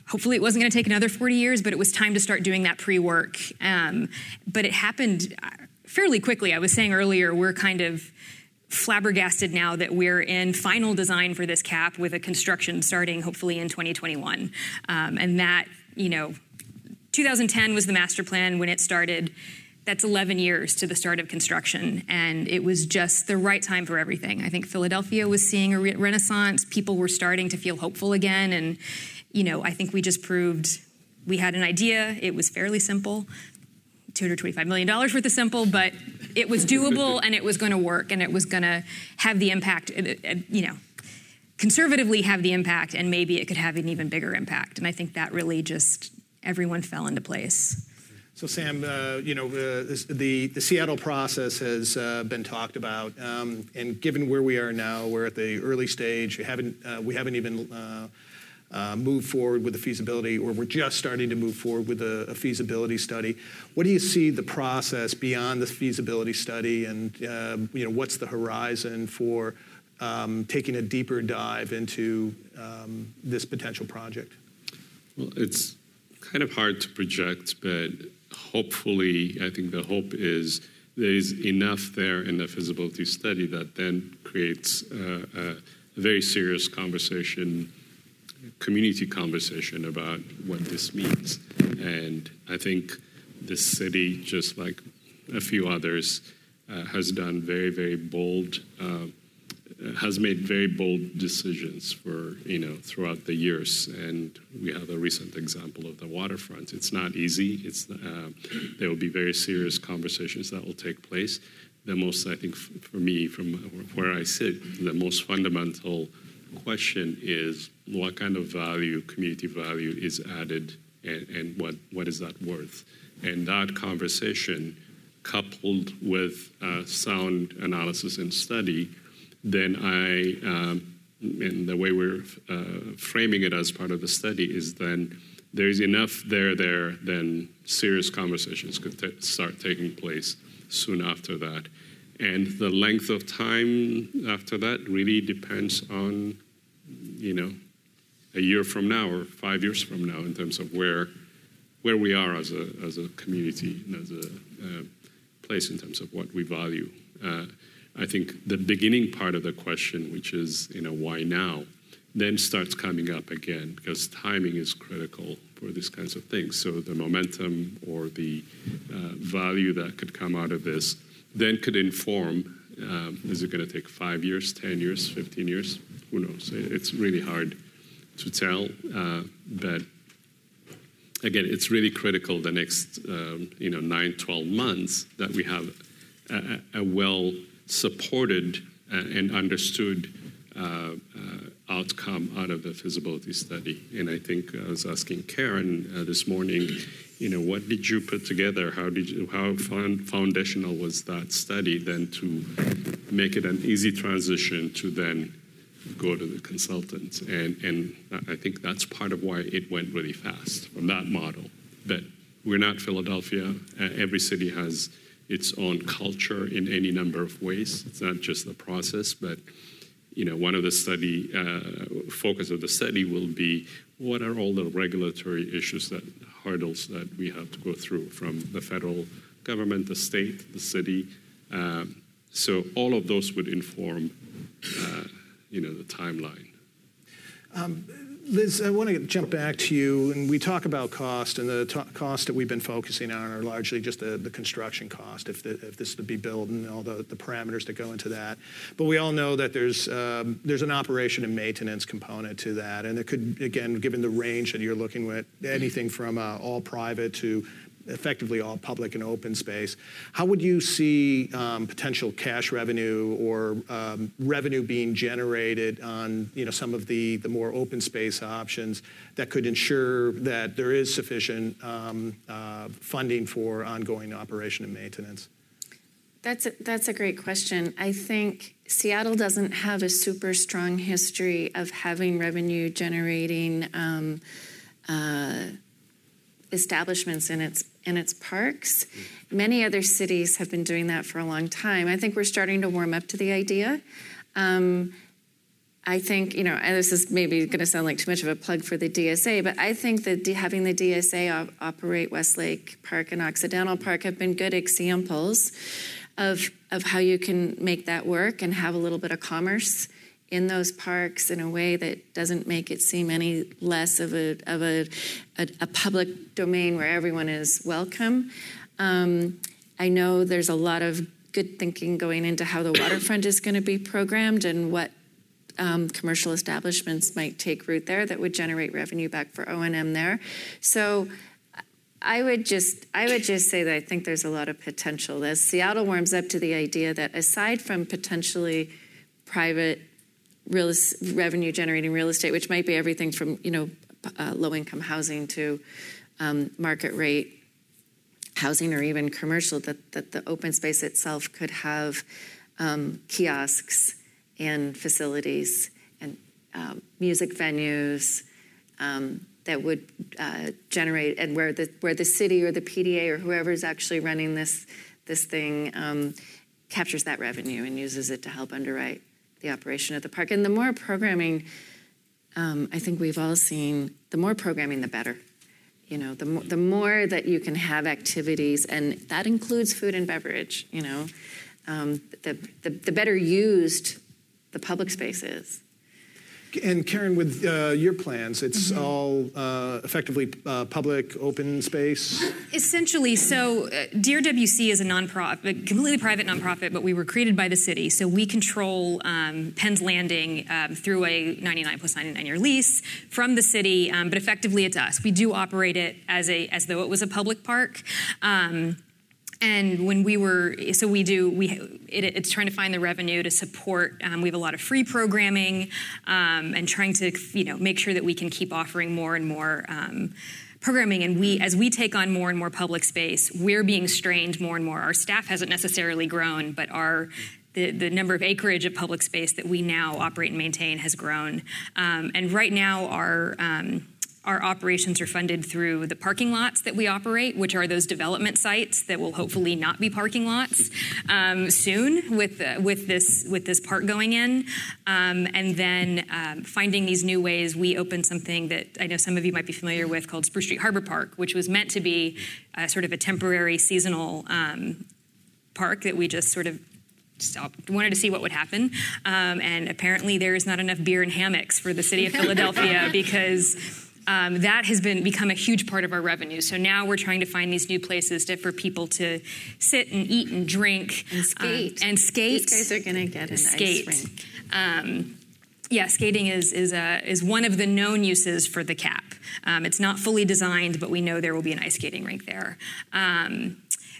hopefully it wasn't going to take another 40 years, but it was time to start doing that pre work. Um, but it happened uh, fairly quickly. I was saying earlier, we're kind of flabbergasted now that we're in final design for this cap with a construction starting hopefully in 2021. Um, and that, you know, 2010 was the master plan when it started. That's 11 years to the start of construction, and it was just the right time for everything. I think Philadelphia was seeing a re- renaissance. People were starting to feel hopeful again, and you know, I think we just proved we had an idea. It was fairly simple. $225 million worth of simple, but it was doable [laughs] and it was going to work and it was going to have the impact, uh, uh, you know, conservatively have the impact and maybe it could have an even bigger impact. And I think that really just everyone fell into place. So, Sam, uh, you know, uh, the, the Seattle process has uh, been talked about. Um, and given where we are now, we're at the early stage. We haven't, uh, we haven't even move forward with a feasibility, or we're just starting to move forward with a, feasibility study. What do you see the process beyond the feasibility study, and uh, you know what's the horizon for um, taking a deeper dive into um, this potential project? Well, it's kind of hard to project, but hopefully, I think the hope is there is enough there in the feasibility study that then creates uh, a very serious conversation community conversation about what this means. And I think this city, just like a few others, uh, has done very, very bold, uh, has made very bold decisions for, you know, throughout the years. And we have a recent example of the waterfront. It's not easy. It's, uh, there will be very serious conversations that will take place. The most, I think, for me, from where I sit, the most fundamental question is what kind of value, community value, is added and, and what, what is that worth? And that conversation, coupled with uh, sound analysis and study, then I, um, and the way we're uh, framing it as part of the study is then there's enough there there, then serious conversations could t- start taking place soon after that. And the length of time after that really depends on, you know, a year from now or five years from now in terms of where where we are as a, as a community and as a uh, place in terms of what we value. Uh, I think the beginning part of the question, which is, you know, why now, then starts coming up again because timing is critical for these kinds of things. So the momentum or the uh, value that could come out of this then could inform um, is it going to take five years, 10 years, 15 years? Who knows? It's really hard to tell. Uh, but again, it's really critical the next um, you know, 9, 12 months that we have a, a well supported uh, and understood uh, uh, outcome out of the feasibility study. And I think I was asking Karen uh, this morning, you know, what did you put together? How did you, how foundational was that study then to make it an easy transition to then go to the consultants? And and I think that's part of why it went really fast from that model. But we're not Philadelphia. Uh, every city has its own culture in any number of ways. It's not just the process, but you know, one of the study uh, focus of the study will be what are all the regulatory issues that hurdles that we have to go through from the federal government, the state, the city. Um, so all of those would inform, uh, you know, the timeline. Um, Liz, I want to jump back to you, and we talk about cost, and the t- cost that we've been focusing on are largely just the, the construction cost, if, the, if this is to be built, and all the, the parameters that go into that. But we all know that there's um, there's an operation and maintenance component to that, and it could, again, given the range that you're looking at, anything from uh, all private to effectively all public and open space. How would you see um, potential cash revenue or um, revenue being generated on you know, some of the, more open space options that could ensure that there is sufficient um, uh, funding for ongoing operation and maintenance? That's a, that's a great question. I think Seattle doesn't have a super strong history of having revenue generating um, uh, establishments in its in its parks. Many other cities have been doing that for a long time. I think we're starting to warm up to the idea. Um, I think, you know, this is maybe going to sound like too much of a plug for the DSA, but I think that having the DSA op- operate Westlake Park and Occidental Park have been good examples of, of how you can make that work and have a little bit of commerce in those parks in a way that doesn't make it seem any less of a, of a, a, a public domain where everyone is welcome. Um, I know there's a lot of good thinking going into how the waterfront is going to be programmed and what um, commercial establishments might take root there that would generate revenue back for O&M there. So I would just I would just say that I think there's a lot of potential. As Seattle warms up to the idea that aside from potentially private real revenue generating real estate, which might be everything from you know uh, low income housing to um, market rate housing or even commercial. That that the open space itself could have um, kiosks and facilities and um, music venues. Um, that would uh, generate and where the where the city or the PDA or whoever is actually running this this thing um, captures that revenue and uses it to help underwrite the operation of the park. And the more programming, um, I think we've all seen, the more programming, the better. You know, the more, the more that you can have activities, and that includes food and beverage, you know, um, the, the, the better used the public space is. And Karen, with uh, your plans, it's mm-hmm. all uh, effectively uh, public, open space? Essentially. So, uh, DRWC is a nonprofit, completely private nonprofit, but we were created by the city. So, we control um, Penn's Landing um, through a 99 plus 99 year lease from the city, um, but effectively it's us. We do operate it as, a, as though it was a public park. Um, and when we were, so we do, we it, it's trying to find the revenue to support. Um, we have a lot of free programming, um, and trying to you know make sure that we can keep offering more and more. Um, programming and we as we take on more and more public space we're being strained more and more our staff hasn't necessarily grown but our the, the number of acreage of public space that we now operate and maintain has grown um, and right now our um, our operations are funded through the parking lots that we operate, which are those development sites that will hopefully not be parking lots um, soon with uh, with this with this park going in, um, and then um, finding these new ways. We opened something that I know some of you might be familiar with called Spruce Street Harbor Park, which was meant to be uh, sort of a temporary seasonal um, park that we just sort of stopped, wanted to see what would happen. Um, and apparently, there is not enough beer and hammocks for the city of [laughs] Philadelphia because um, that has been become a huge part of our revenue. So now we're trying to find these new places to, for people to sit and eat and drink and skate. Um, and skate. These guys are going to get an skate. ice rink. Um, yeah, skating is is a, is one of the known uses for the cap. Um, it's not fully designed, but we know there will be an ice skating rink there.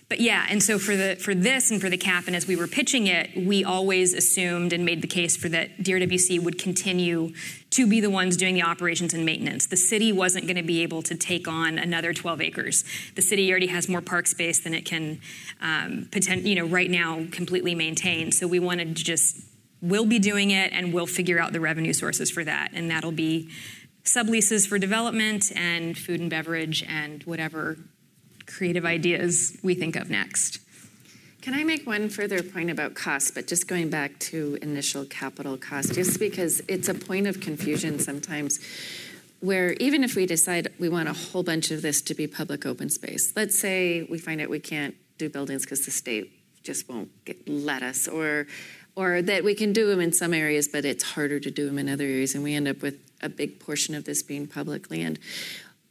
But yeah, and so for the for this and for the cap, and as we were pitching it, we always assumed and made the case for that DRWC would continue to be the ones doing the operations and maintenance. The city wasn't going to be able to take on another 12 acres. The city already has more park space than it can, um, you know, right now completely maintain. So we wanted to just we'll be doing it, and we'll figure out the revenue sources for that, and that'll be subleases for development and food and beverage and whatever creative ideas we think of next. Can I make one further point about cost, but just going back to initial capital cost, just because it's a point of confusion sometimes where even if we decide we want a whole bunch of this to be public open space, let's say we find out we can't do buildings because the state just won't get, let us, or or that we can do them in some areas, but it's harder to do them in other areas, and we end up with a big portion of this being public land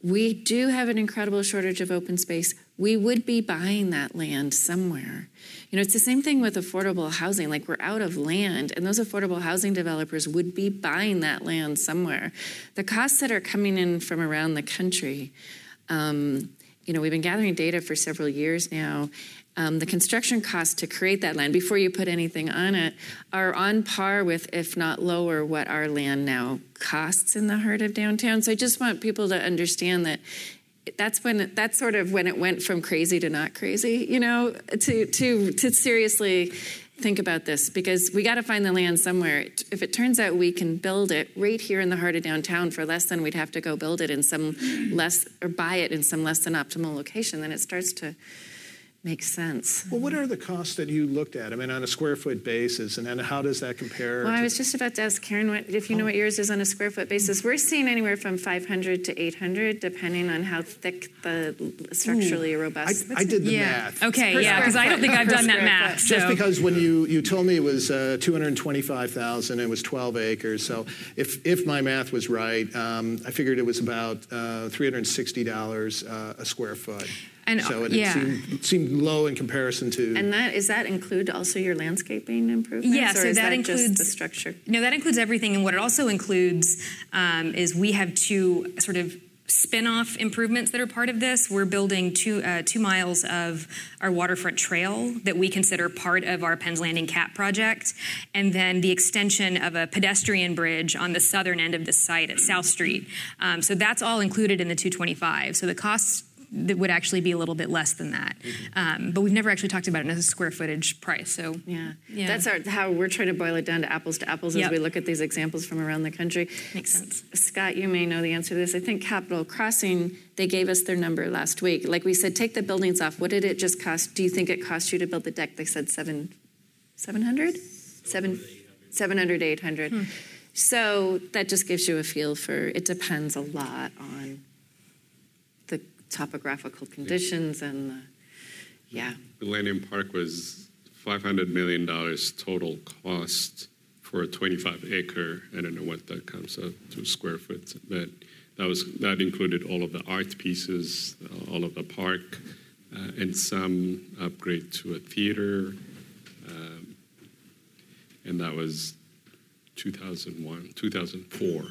we do have an incredible shortage of open space. We would be buying that land somewhere. You know, it's the same thing with affordable housing. Like, we're out of land, and those affordable housing developers would be buying that land somewhere. The costs that are coming in from around the country, um, you know, we've been gathering data for several years now, um, the construction costs to create that land before you put anything on it are on par with, if not lower, what our land now costs in the heart of downtown. So I just want people to understand that that's when that's sort of when it went from crazy to not crazy, you know, to to to seriously think about this because we got to find the land somewhere. If it turns out we can build it right here in the heart of downtown for less than we'd have to go build it in some less or buy it in some less than optimal location, then it starts to makes sense. Well, what are the costs that you looked at? I mean, on a square foot basis, and then how does that compare? Well, to... I was just about to ask Karen what, if you know what yours is on a square foot basis. We're seeing anywhere from 500 to 800, depending on how thick the structurally Ooh, robust. I, I did the yeah. math. Okay, yeah, because I don't think I've done that math. So. Just because when you you told me it was uh, 225,000, it was 12 acres. So if if my math was right, um, I figured it was about uh, $360 uh, a square foot. And so it, yeah. seemed, it, seemed, low in comparison to. And that is that include also your landscaping improvements? Yeah, so that, that, includes the structure. No, that includes everything. And what it also includes um, is we have two sort of spin-off improvements that are part of this. We're building two uh, two miles of our waterfront trail that we consider part of our Penn's Landing Cap project, and then the extension of a pedestrian bridge on the southern end of the site at South Street. Um, so that's all included in the 225. So the costs that would actually be a little bit less than that. Mm-hmm. Um, but we've never actually talked about it as a square footage price. So yeah, yeah. that's our, how we're trying to boil it down to apples to apples yep. as we look at these examples from around the country. Makes sense. Scott, you may know the answer to this. I think Capitol Crossing they gave us their number last week. Like we said, take the buildings off. What did it just cost? Do you think it cost you to build the deck? They said seven, seven hundred, seven, seven hundred, eight hundred. Hmm. So that just gives you a feel for. It depends a lot on topographical conditions and the, yeah. Millennium Park was $500 million total cost for a 25 acre. I don't know what that comes to square foot, but that was that included all of the art pieces, all of the park, uh, and some upgrade to a theater. Um, and that was 2001, 2004.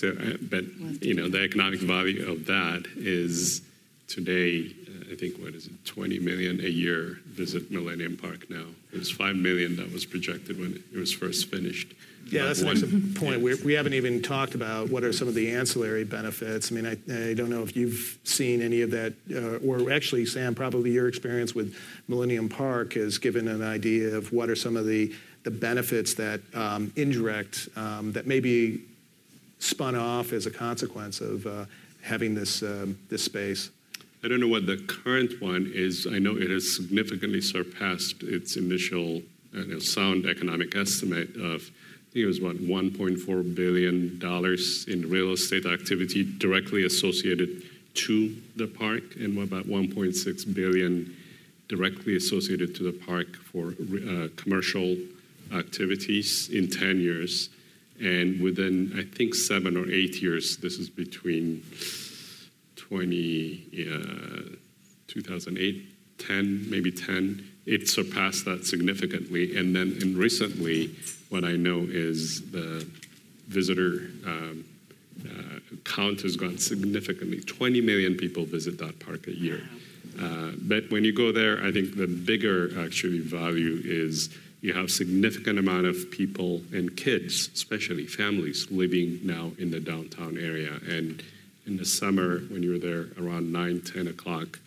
So, uh, but you know, the economic value of that is today. Uh, I think what is it, 20 million a year visit Millennium Park now. It was 5 million that was projected when it was first finished. Yeah, that's one point. Yeah. We, we haven't even talked about what are some of the ancillary benefits. I mean, I, I don't know if you've seen any of that, uh, or actually, Sam, probably your experience with Millennium Park has given an idea of what are some of the the benefits that um, indirect um, that maybe spun off as a consequence of uh, having this, um, this space. I don't know what the current one is. I know it has significantly surpassed its initial uh, sound economic estimate of, I think it was about $1.4 billion in real estate activity directly associated to the park and about 1.6 billion directly associated to the park for uh, commercial activities in 10 years. And within, I think, seven or eight years, this is between 20, uh, 2008, 10, maybe 10, it surpassed that significantly. And then, and recently, what I know is the visitor um, uh, count has gone significantly. 20 million people visit that park a year. Uh, but when you go there, I think the bigger actually value is you have significant amount of people and kids, especially families, living now in the downtown area. And in the summer, when you're there around 9, 10 o'clock,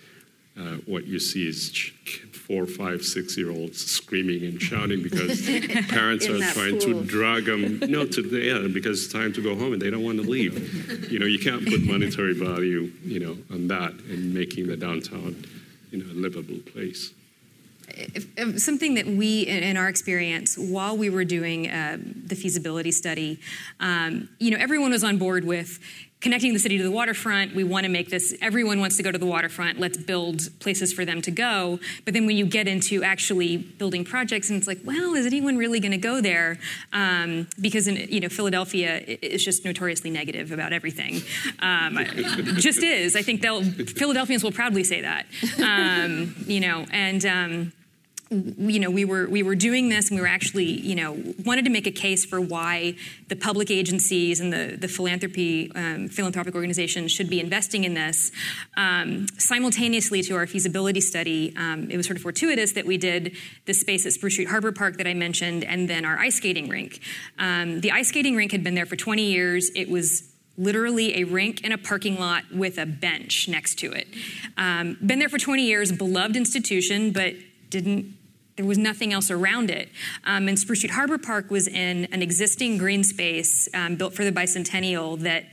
uh, what you see is four, five, six year olds screaming and shouting because [laughs] parents are trying pool. to drag them, no, to the, yeah, because it's time to go home and they don't want to leave. You know, you can't put monetary value, you know, on that and making the downtown, you know, a livable place. If, if something that we, in our experience, while we were doing uh, the feasibility study, um, you know, everyone was on board with connecting the city to the waterfront. We want to make this, everyone wants to go to the waterfront. Let's build places for them to go. But then when you get into actually building projects, and it's like, well, is anyone really going to go there? Um, because in you know Philadelphia is just notoriously negative about everything. Um, [laughs] just is. I think they'll Philadelphians will proudly say that. Um, you know, and um, you know, we were we were doing this, and we were actually, you know, wanted to make a case for why the public agencies and the the philanthropy um, philanthropic organizations should be investing in this. Um, simultaneously to our feasibility study, um, it was sort of fortuitous that we did the space at Spruce Street Harbor Park that I mentioned, and then our ice skating rink. Um, the ice skating rink had been there for 20 years. It was literally a rink in a parking lot with a bench next to it. Um, been there for 20 years, beloved institution, but didn't there was nothing else around it. Um, and Spruce Street Harbor Park was in an existing green space um, built for the bicentennial that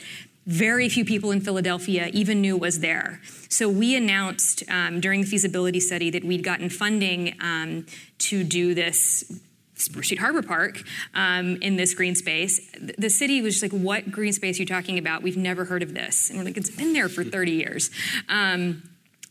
very few people in Philadelphia even knew was there. So we announced um, during the feasibility study that we'd gotten funding um, to do this Spruce Street Harbor Park um, in this green space. The city was just like, "What green space are you talking about? We've never heard of this." And we're like, "It's been there for 30 years." Um,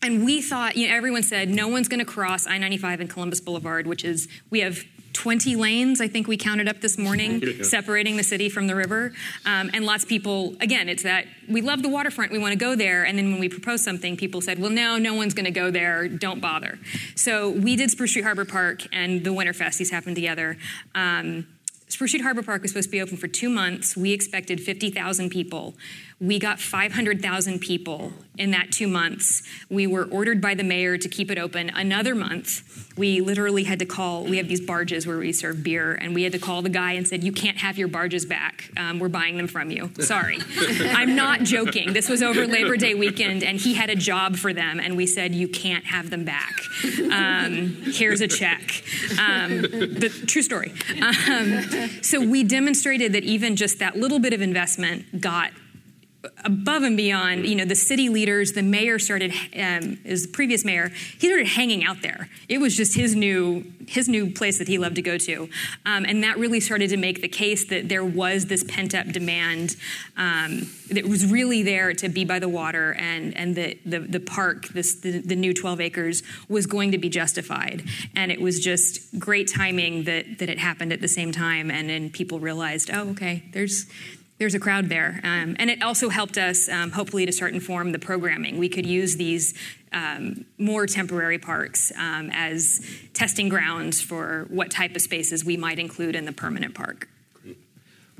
and we thought, you know, everyone said no one's going to cross I 95 and Columbus Boulevard, which is, we have 20 lanes, I think we counted up this morning, [laughs] separating the city from the river. Um, and lots of people, again, it's that we love the waterfront, we want to go there. And then when we proposed something, people said, well, no, no one's going to go there, don't bother. So we did Spruce Street Harbor Park and the Winterfest, these happened together. Um, Spruce Street Harbor Park was supposed to be open for two months. We expected 50,000 people. We got 500,000 people in that two months. We were ordered by the mayor to keep it open another month. We literally had to call, we have these barges where we serve beer, and we had to call the guy and said, You can't have your barges back. Um, we're buying them from you. Sorry. [laughs] I'm not joking. This was over Labor Day weekend, and he had a job for them, and we said, You can't have them back. Um, here's a check. Um, the true story. Um, so we demonstrated that even just that little bit of investment got above and beyond, you know, the city leaders, the mayor started, um, as the previous mayor, he started hanging out there. It was just his new his new place that he loved to go to, um, and that really started to make the case that there was this pent up demand um, that was really there to be by the water, and and the the, the park, this the, the new 12 acres, was going to be justified, and it was just great timing that that it happened at the same time, and then people realized, oh, okay, there's there's a crowd there. Um, and it also helped us, um, hopefully, to start inform the programming. We could use these um, more temporary parks um, as testing grounds for what type of spaces we might include in the permanent park.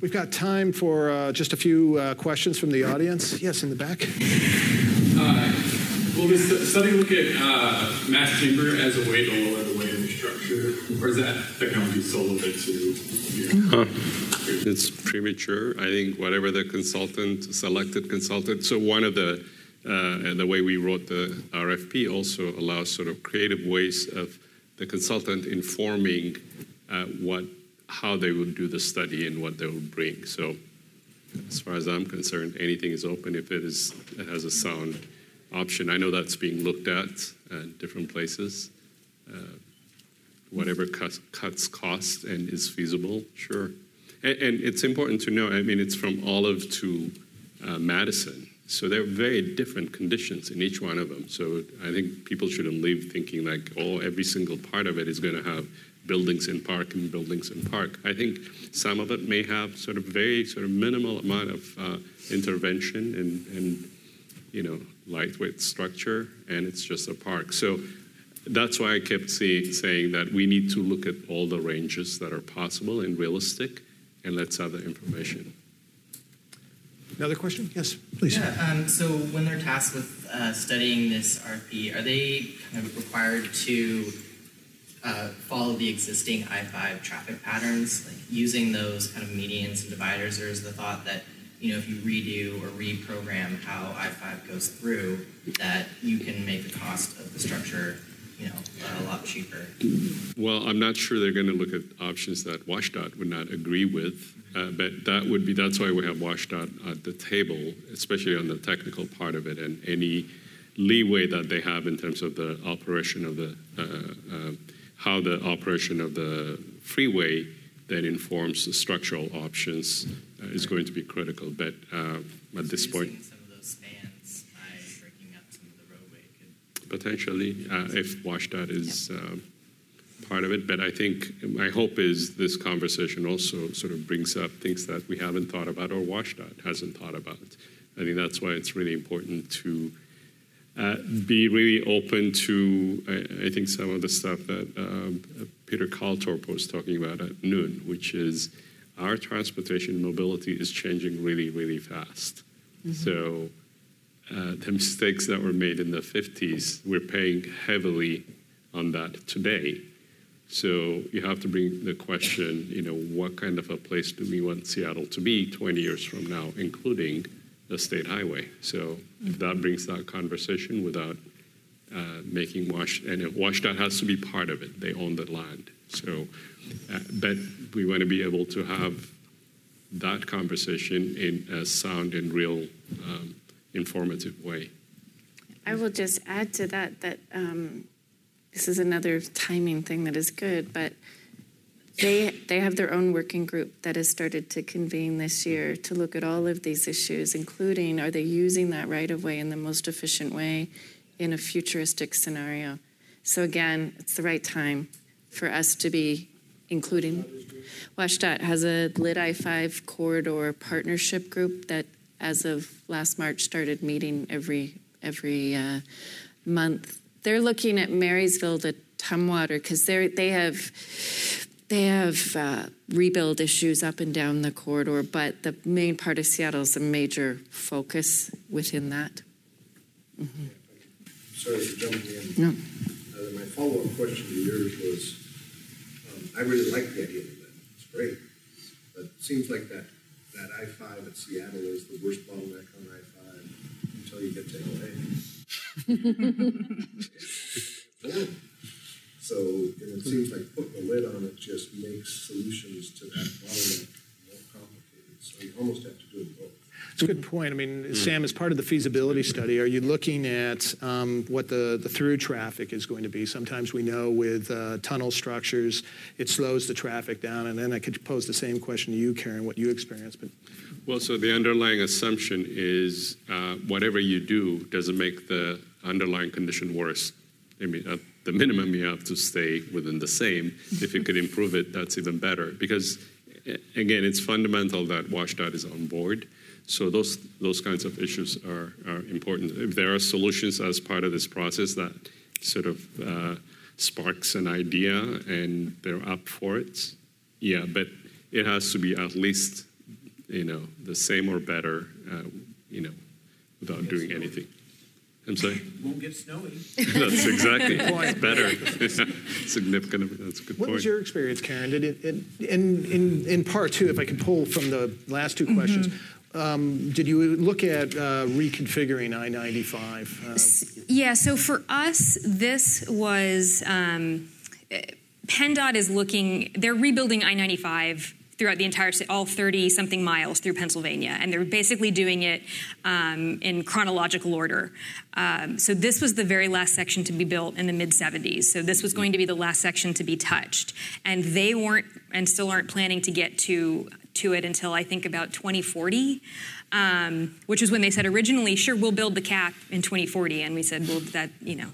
We've got time for uh, just a few uh, questions from the audience. Yes, in the back. Uh, will this study look at uh, mass timber as a way to lower the weight of the structure, or is that technology so limited to? It's premature. I think whatever the consultant, selected consultant. So one of the uh, the way we wrote the RFP also allows sort of creative ways of the consultant informing uh, what how they would do the study and what they would bring. So as far as I'm concerned, anything is open if it is it has a sound option. I know that's being looked at at different places. Uh, whatever cuts, cuts cost and is feasible, sure. And, and, it's important to know. I mean, it's from Olive to uh, Madison, so there are very different conditions in each one of them. So I think people shouldn't leave thinking like, oh, every single part of it is going to have buildings in park and buildings in park. I think some of it may have sort of very sort of minimal amount of uh, intervention and, and you know lightweight structure, and it's just a park. So that's why I kept see, saying that we need to look at all the ranges that are possible and realistic, and let's have the information. Another question? Yes, please. Yeah. Um, so when they're tasked with uh, studying this RFP, are they kind of required to uh, follow the existing I-5 traffic patterns, like using those kind of medians and dividers, or is the thought that you know if you redo or reprogram how I-5 goes through, that you can make the cost of the structure you know a lot cheaper? Well, I'm not sure they're going to look at options that WashDOT would not agree with. Uh, but that would be that's why we have WashDOT at the table, especially on the technical part of it, and any leeway that they have in terms of the operation of the uh, uh, how the operation of the freeway then informs the structural options is going to be critical. But uh, at this point, some of those spans by breaking up some of the roadway could potentially, uh, if WashDOT is um, part of it. But I think my hope is this conversation also sort of brings up things that we haven't thought about or WashDOT hasn't thought about. I think that's why it's really important to uh, be really open to, I, I, think, some of the stuff that um, Peter Calthorpe was talking about at noon, which is our transportation mobility is changing really, really fast. Mm-hmm. So uh, the [laughs] mistakes that were made in the 50s, we're paying heavily on that today. So you have to bring the question, you know, what kind of a place do we want Seattle to be 20 years from now, including the state highway. So if that brings that conversation without uh, making Wash, and WashDOT has to be part of it. They own the land. So, uh, but we want to be able to have that conversation in a sound and real um, informative way. I will just add to that that um, this is another timing thing that is good, but they, they have their own working group that has started to convene this year to look at all of these issues, including are they using that right of way in the most efficient way in a futuristic scenario. So, again, it's the right time for us to be including. WashDOT has a LIT I 5 corridor partnership group that, as of last March, started meeting every, every uh, month. They're looking at Marysville to Tumwater because they have they have uh, rebuild issues up and down the corridor, but the main part of Seattle is a major focus within that. Mm-hmm. Sorry for jumping in. No. Uh, my follow up question to yours was I really like the idea of that. It's great. But it seems like that, that I 5 at Seattle is the worst bottleneck on I 5 until you get to LA. [laughs] So, and it seems like putting a lid on it just makes solutions to that bottleneck more complicated. So you almost have to do both. It's a good point. I mean, Sam, as part of the feasibility study, are you looking at um, what the, the through traffic is going to be? Sometimes we know with uh, tunnel structures, it slows the traffic down. And then I could pose the same question to you, Karen, what you experienced. But well, so the underlying assumption is uh, whatever you do doesn't make the underlying condition worse. I mean, uh, the minimum you have to stay within the same. [laughs] If you could improve it, that's even better. Because again, it's fundamental that WashDOT is on board. So those those kinds of issues are, are important. If there are solutions as part of this process that sort of uh, sparks an idea and they're up for it, yeah, but it has to be at least you know the same or better, uh, you know, without doing anything. I'm sorry? Won't get snowy. [laughs] That's exactly [laughs] point. better. [laughs] Significant. That's a good what point. was your experience, Karen? Did it, in, in, in part two, if I could pull from the last two questions, mm-hmm. Um, did you look at uh, reconfiguring I 95? Uh, yeah, so for us, this was um, PennDOT is looking, they're rebuilding I 95 throughout the entire all 30 something miles through Pennsylvania, and they're basically doing it um, in chronological order. So this was the very last section to be built in the mid 70s. So this was going to be the last section to be touched, and they weren't and still aren't planning to get to to it until I think about 2040. Um, which is when they said originally, sure, we'll build the cap in 2040. And we said, well, that, you know,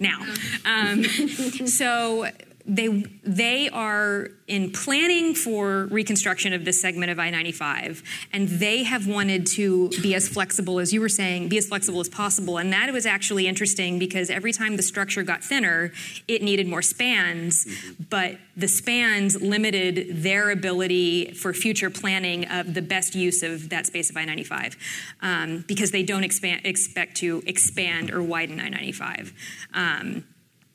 now. Um, [laughs] so they they are in planning for reconstruction of this segment of I-95 and they have wanted to be as flexible as you were saying be as flexible as possible. And that was actually interesting because every time the structure got thinner it needed more spans but the spans limited their ability for future planning of the best use of that space of I-95 um, because they don't expand, expect to expand or widen I-95 um,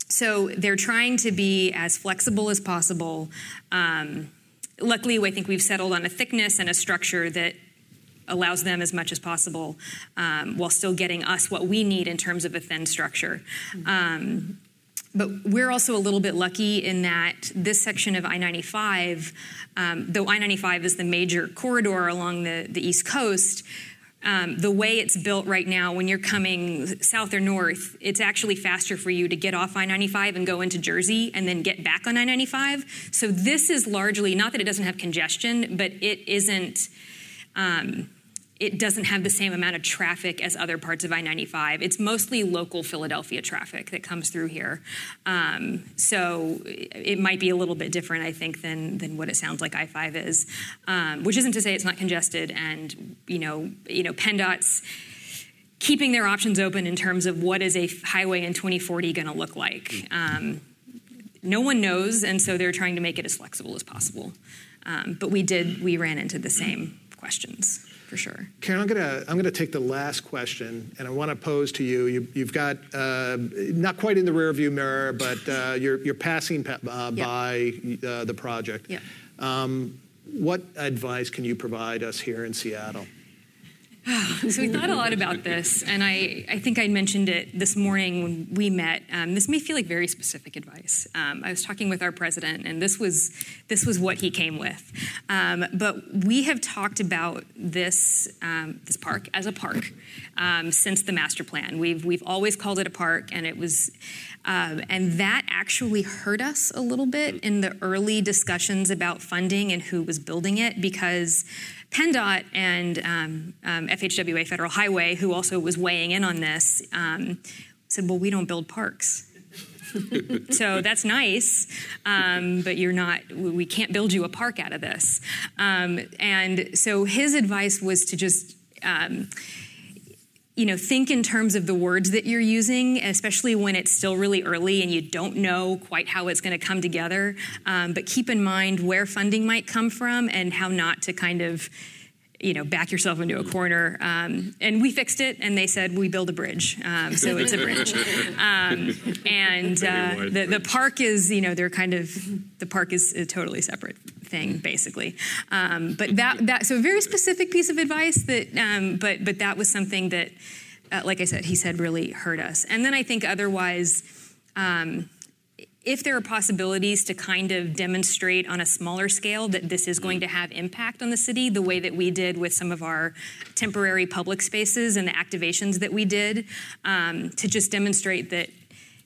so they're trying to be as flexible as possible. Um, luckily, I think we've settled on a thickness and a structure that allows them as much as possible um, while still getting us what we need in terms of a thin structure. Um, but we're also a little bit lucky in that this section of I 95, um, though I 95 is the major corridor along the, the East Coast, um, the way it's built right now, when you're coming south or north, it's actually faster for you to get off I 95 and go into Jersey and then get back on I 95. So, this is largely not that it doesn't have congestion, but it isn't. Um, it doesn't have the same amount of traffic as other parts of I 95. It's mostly local Philadelphia traffic that comes through here. Um, so it might be a little bit different, I think, than, than what it sounds like I 5 is, um, which isn't to say it's not congested. And, you know, you know PennDOT's keeping their options open in terms of what is a highway in 2040 going to look like. Um, no one knows, and so they're trying to make it as flexible as possible. Um, but we did, we ran into the same questions for sure. Karen, I'm gonna I'm gonna take the last question, and I want to pose to you. you have got uh, not quite in the rearview mirror, but uh, [laughs] you're you're passing uh, yep. by uh, the project. Yep. Um, what advice can you provide us here in Seattle? [sighs] so we thought a lot about this, and I, I think I mentioned it this morning when we met. Um, this may feel like very specific advice. Um, I was talking with our president, and this was this was what he came with. Um, but we have talked about this um, this park as a park um, since the master plan. We've we've always called it a park, and it was. Um, and that actually hurt us a little bit in the early discussions about funding and who was building it because PennDOT and um, um, FHWA Federal Highway, who also was weighing in on this, um, said, "Well, we don't build parks." [laughs] so that's nice, um, but you're not. We can't build you a park out of this. Um, and so his advice was to just um, you know, think in terms of the words that you're using, especially when it's still really early and you don't know quite how it's going to come together. Um, but keep in mind where funding might come from and how not to kind of you know, back yourself into a corner. Um, and we fixed it, and they said we build a bridge, um, so it's a bridge. [laughs] Um, and uh, the the park is, you know, they're kind of the park is a totally separate thing, basically. Um, but that that so a very specific piece of advice that, um, but but that was something that, uh, like I said, he said really hurt us. And then I think otherwise. Um, if there are possibilities to kind of demonstrate on a smaller scale that this is going to have impact on the city, the way that we did with some of our temporary public spaces and the activations that we did, um, to just demonstrate that,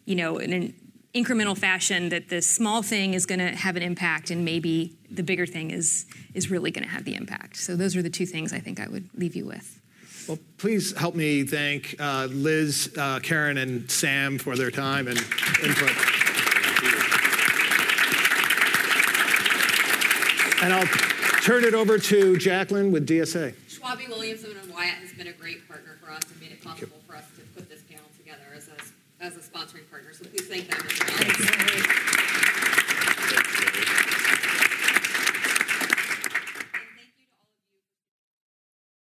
you know, in an incremental fashion, that the small thing is going to have an impact, and maybe the bigger thing is is really going to have the impact. So those are the two things I think I would leave you with. Well, please help me thank uh, Liz, uh, Karen, and Sam for their time and input. And I'll turn it over to Jacqueline with DSA. Schwabe Williamson and Wyatt has been a great partner for us and made it possible for us to put this panel together as a, as a sponsoring partner. So please thank them as well.